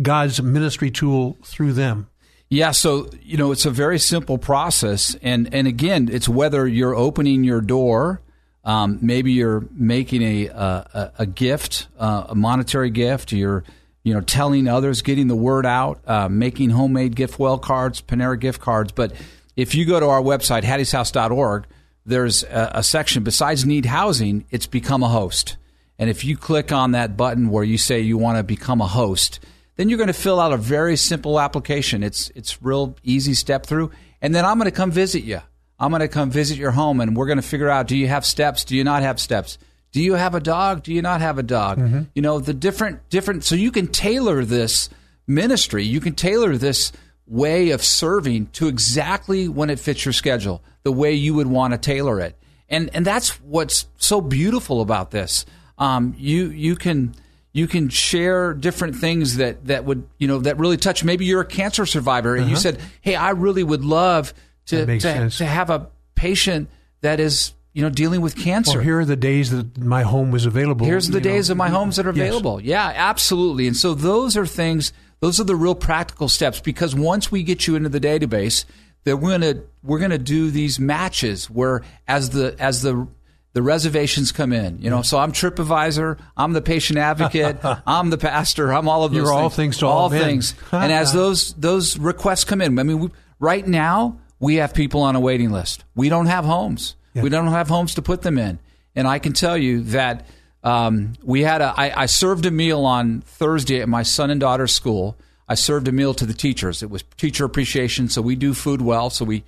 God's ministry tool through them. Yeah, so you know it's a very simple process, and and again, it's whether you're opening your door, um, maybe you're making a a, a gift, uh, a monetary gift, you're you know telling others, getting the word out, uh, making homemade gift well cards, Panera gift cards. But if you go to our website hattieshouse.org, there's a, a section besides need housing, it's become a host, and if you click on that button where you say you want to become a host then you're going to fill out a very simple application. It's it's real easy step through, and then I'm going to come visit you. I'm going to come visit your home, and we're going to figure out: do you have steps? Do you not have steps? Do you have a dog? Do you not have a dog? Mm-hmm. You know the different different. So you can tailor this ministry. You can tailor this way of serving to exactly when it fits your schedule, the way you would want to tailor it, and and that's what's so beautiful about this. Um, you you can you can share different things that that would you know that really touch. Maybe you're a cancer survivor, and you Uh-huh. said, "Hey, I really would love to to, sense. to have a patient that is you know dealing with cancer." Or here are the days that my home was available. Here's the you know. days of my homes that are Yes. available. Yeah, absolutely. And so those are things. Those are the real practical steps because once we get you into the database, then we're gonna we're gonna do these matches where as the as the the reservations come in, you know. So I'm TripAdvisor, I'm the patient advocate, (laughs) I'm the pastor, I'm all of those. You're all things, things to all men. things. and as (laughs) those those requests come in, I mean, we, right now we have people on a waiting list. We don't have homes. We don't have homes to put them in. And I can tell you that um, we had a. I, I served a meal on Thursday at my son and daughter's school. I served a meal to the teachers. It was teacher appreciation, so we do food well. So we,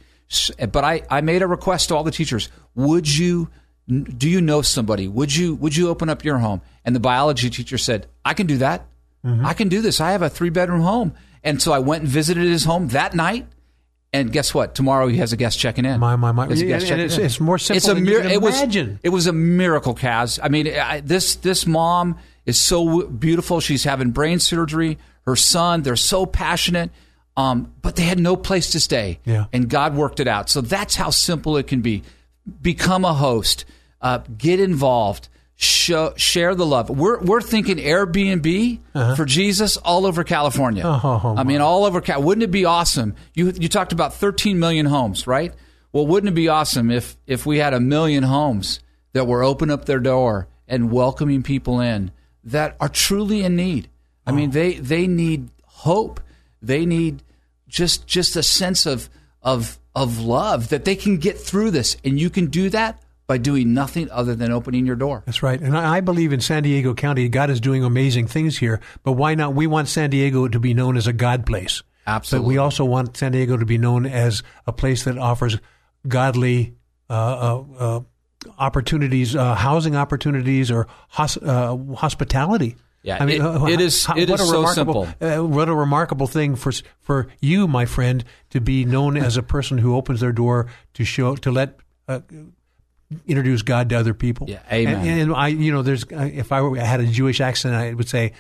but I, I made a request to all the teachers. Would you, do you know somebody? Would you, would you open up your home? And the biology teacher said, I can do that. I can do this. I have a three bedroom home. And so I went and visited his home that night. And guess what? Tomorrow he has a guest checking in. My, my, my. There's a Yeah, guest and checking it's- in. it's more simple It's a than you mir- can it was- imagine. it was a miracle, Kaz. I mean, I, this this mom is so beautiful. She's having brain surgery. Her son, they're so passionate, um, but they had no place to stay. Yeah. And God worked it out. So that's how simple it can be. Become a host. Uh, get involved. Show, share the love. We're we're thinking Airbnb for Jesus all over California. Uh-huh. Oh, I mean, all over. Cal- Wouldn't it be awesome? You you talked about 13 million homes, right? Well, wouldn't it be awesome if if we had a million homes that were open up their door and welcoming people in that are truly in need? I mean, they they need hope. They need just just a sense of of of love that they can get through this, and you can do that by doing nothing other than opening your door. That's right. And I I believe in San Diego County, God is doing amazing things here. But why not? We want San Diego to be known as a God place. Absolutely. But we also want San Diego to be known as a place that offers godly uh, uh, uh, opportunities, uh, housing opportunities, or hos- uh, hospitality. Yeah, it- it is- it what is a so remarkable, Uh, what a remarkable thing for for you, my friend, to be known as a person who opens their door to show to let uh, introduce God to other people. Yeah, amen. And, and I, you know, there's if I were, I had a Jewish accent, I would say,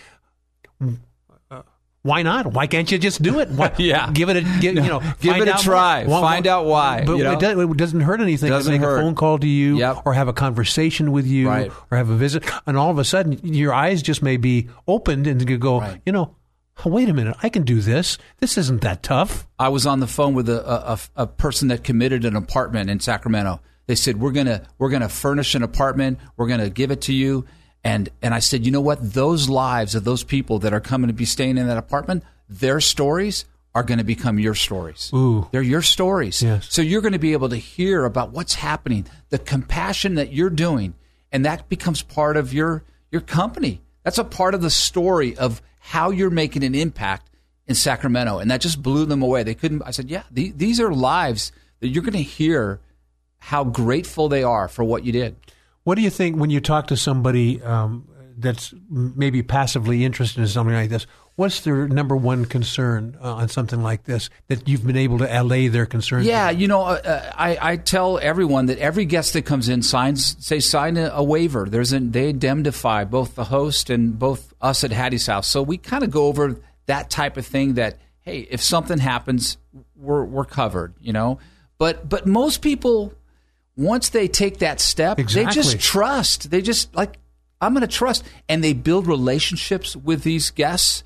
uh, "Why not? Why can't you just do it? Why, (laughs) Yeah. give it a give, you know, (laughs) Give it a try. more. Find out why, But you know? it, does, it doesn't hurt anything. Doesn't make hurt. a phone call to you, Yep. or have a conversation with you, Right. or have a visit, and all of a sudden your eyes just may be opened, and you go, Right. you know. Wait a minute! I can do this. This isn't that tough. I was on the phone with a, a, a person that committed an apartment in Sacramento. They said we're gonna we're gonna furnish an apartment. We're gonna give it to you, And and I said, you know what? Those lives of those people that are coming to be staying in that apartment, their stories are going to become your stories. Ooh. They're your stories. Yes. So you're going to be able to hear about what's happening, the compassion that you're doing, and that becomes part of your your company. That's a part of the story of how you're making an impact in Sacramento, and that just blew them away. They couldn't. I said, "Yeah, the, these are lives that you're going to hear how grateful they are for what you did." What do you think when you talk to somebody um, that's maybe passively interested in something like this? What's their number one concern uh, on something like this that you've been able to allay their concerns? Yeah, you know, uh, uh, I, I tell everyone that every guest that comes in signs say sign a, a waiver. There's an they indemnify both the host and both us at Hattie's house. So we kind of go over that type of thing. That hey, if something happens, we're we're covered. You know, but but most people once they take that step, Exactly. they just trust. They just like I'm going to trust, and they build relationships with these guests.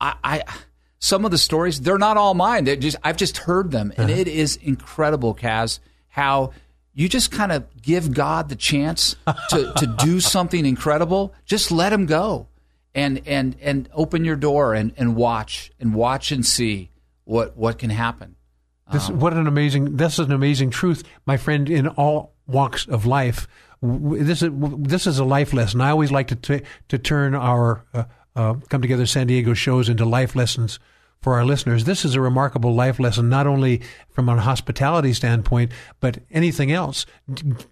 I, I some of the stories they're not all mine. They're just I've just heard them, and uh-huh. it is incredible, Kaz, how you just kind of give God the chance (laughs) to to do something incredible. Just let Him go, and and and open your door and and watch and watch and see what what can happen. This, what an amazing! This is an amazing truth, my friend. In all walks of life, this is this is a life lesson. I always like to t- to turn our uh, uh, come together San Diego shows into life lessons for our listeners. This is a remarkable life lesson, not only from a hospitality standpoint, but anything else.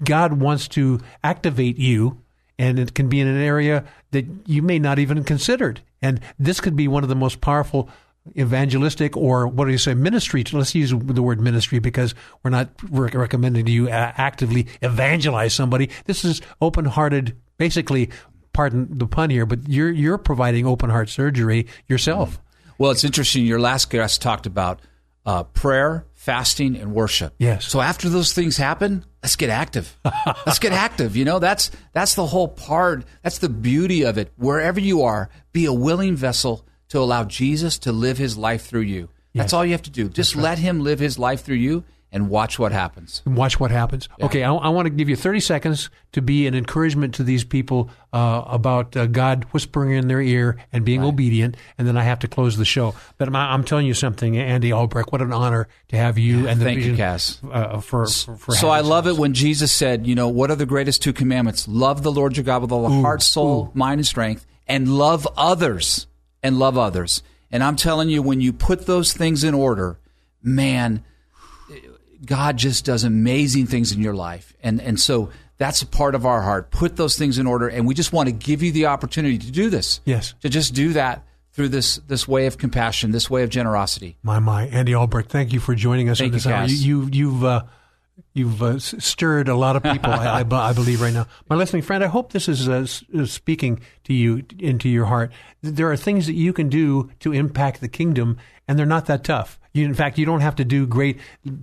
God wants to activate you and it can be in an area that you may not even considered. And this could be one of the most powerful evangelistic or what do you say ministry let's use the word ministry because we're not re- recommending you uh, actively evangelize somebody this is open-hearted basically pardon the pun here but you're you're providing open heart surgery yourself Well, it's interesting. Your last guest talked about uh, prayer, fasting, and worship. Yes. So after those things happen, let's get active. (laughs) let's get active. You know, that's that's the whole part. That's the beauty of it. Wherever you are, be a willing vessel to allow Jesus to live His life through you. That's all you have to do. Just let Him live His life through you, and watch what happens. and watch what happens. Okay, I, I want to give you 30 seconds to be an encouragement to these people uh, about uh, God whispering in their ear and being obedient, and then I have to close the show. But I'm, I'm telling you something, Andy Albrecht, what an honor to have you and the Thank you, vision Kaz. Uh, for, for, for So I love us. it when Jesus said, you know, what are the greatest two commandments? Love the Lord your God with all the heart, soul, mind, and strength, and love others, and love others. And I'm telling you, when you put those things in order, man, God just does amazing things in your life. And and so that's a part of our heart. Put those things in order, and we just want to give you the opportunity to do this. Yes. To just do that through this this way of compassion, this way of generosity. My my, Andy Albrecht, thank you for joining us Thank this you, hour. You, you you've uh, you've uh, stirred a lot of people, I, I, I believe, right now. My listening friend, I hope this is uh, uh, speaking to you into your heart. There are things that you can do to impact the kingdom, and they're not that tough. You, in fact, you don't have to do great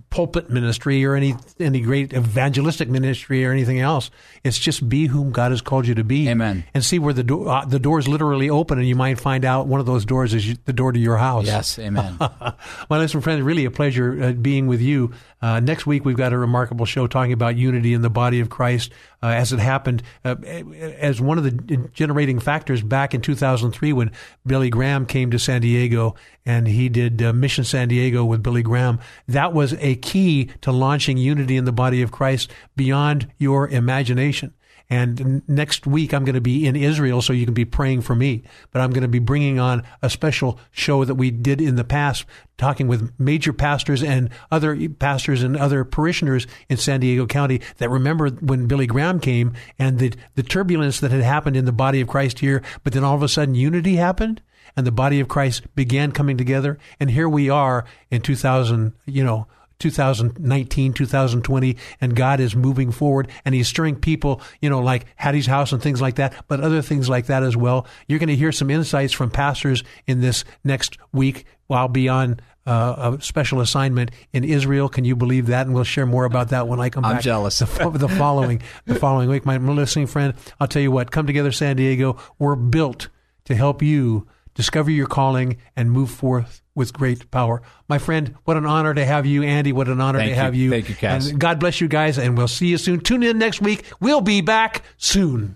pulpit ministry or any any great evangelistic ministry or anything else. It's just be whom God has called you to be. Amen. And see where the door uh, the doors literally open, and you might find out one of those doors is you, the door to your house. Yes, amen. (laughs) My listening friends, really a pleasure uh, being with you. Uh, next week, we've got a remarkable show talking about unity in the body of Christ uh, as it happened uh, as one of the generating factors back in 2003 when Billy Graham came to San Diego and he did uh, Mission San Diego with Billy Graham. That was a key to launching unity in the body of Christ beyond your imagination. And next week, I'm going to be in Israel, so you can be praying for me. But I'm going to be bringing on a special show that we did in the past, talking with major pastors and other pastors and other parishioners in San Diego County that remember when Billy Graham came and the, the turbulence that had happened in the body of Christ here. But then all of a sudden, unity happened and the body of Christ began coming together. And here we are in 2000, you know, 2019, 2020, and God is moving forward and He's stirring people, you know, like Hattie's house and things like that, but other things like that as well. You're going to hear some insights from pastors in this next week. While I'll be on uh, a special assignment in Israel. Can you believe that? And we'll share more about that when I come back. I'm jealous. The, the following, the following week, my listening friend, I'll tell you what. Come together, San Diego. We're built to help you discover your calling and move forth with great power. My friend, what an honor to have you, Andy. What an honor Thank to you. have you. Thank you, Kaz. And God bless you guys, and we'll see you soon. Tune in next week. We'll be back soon.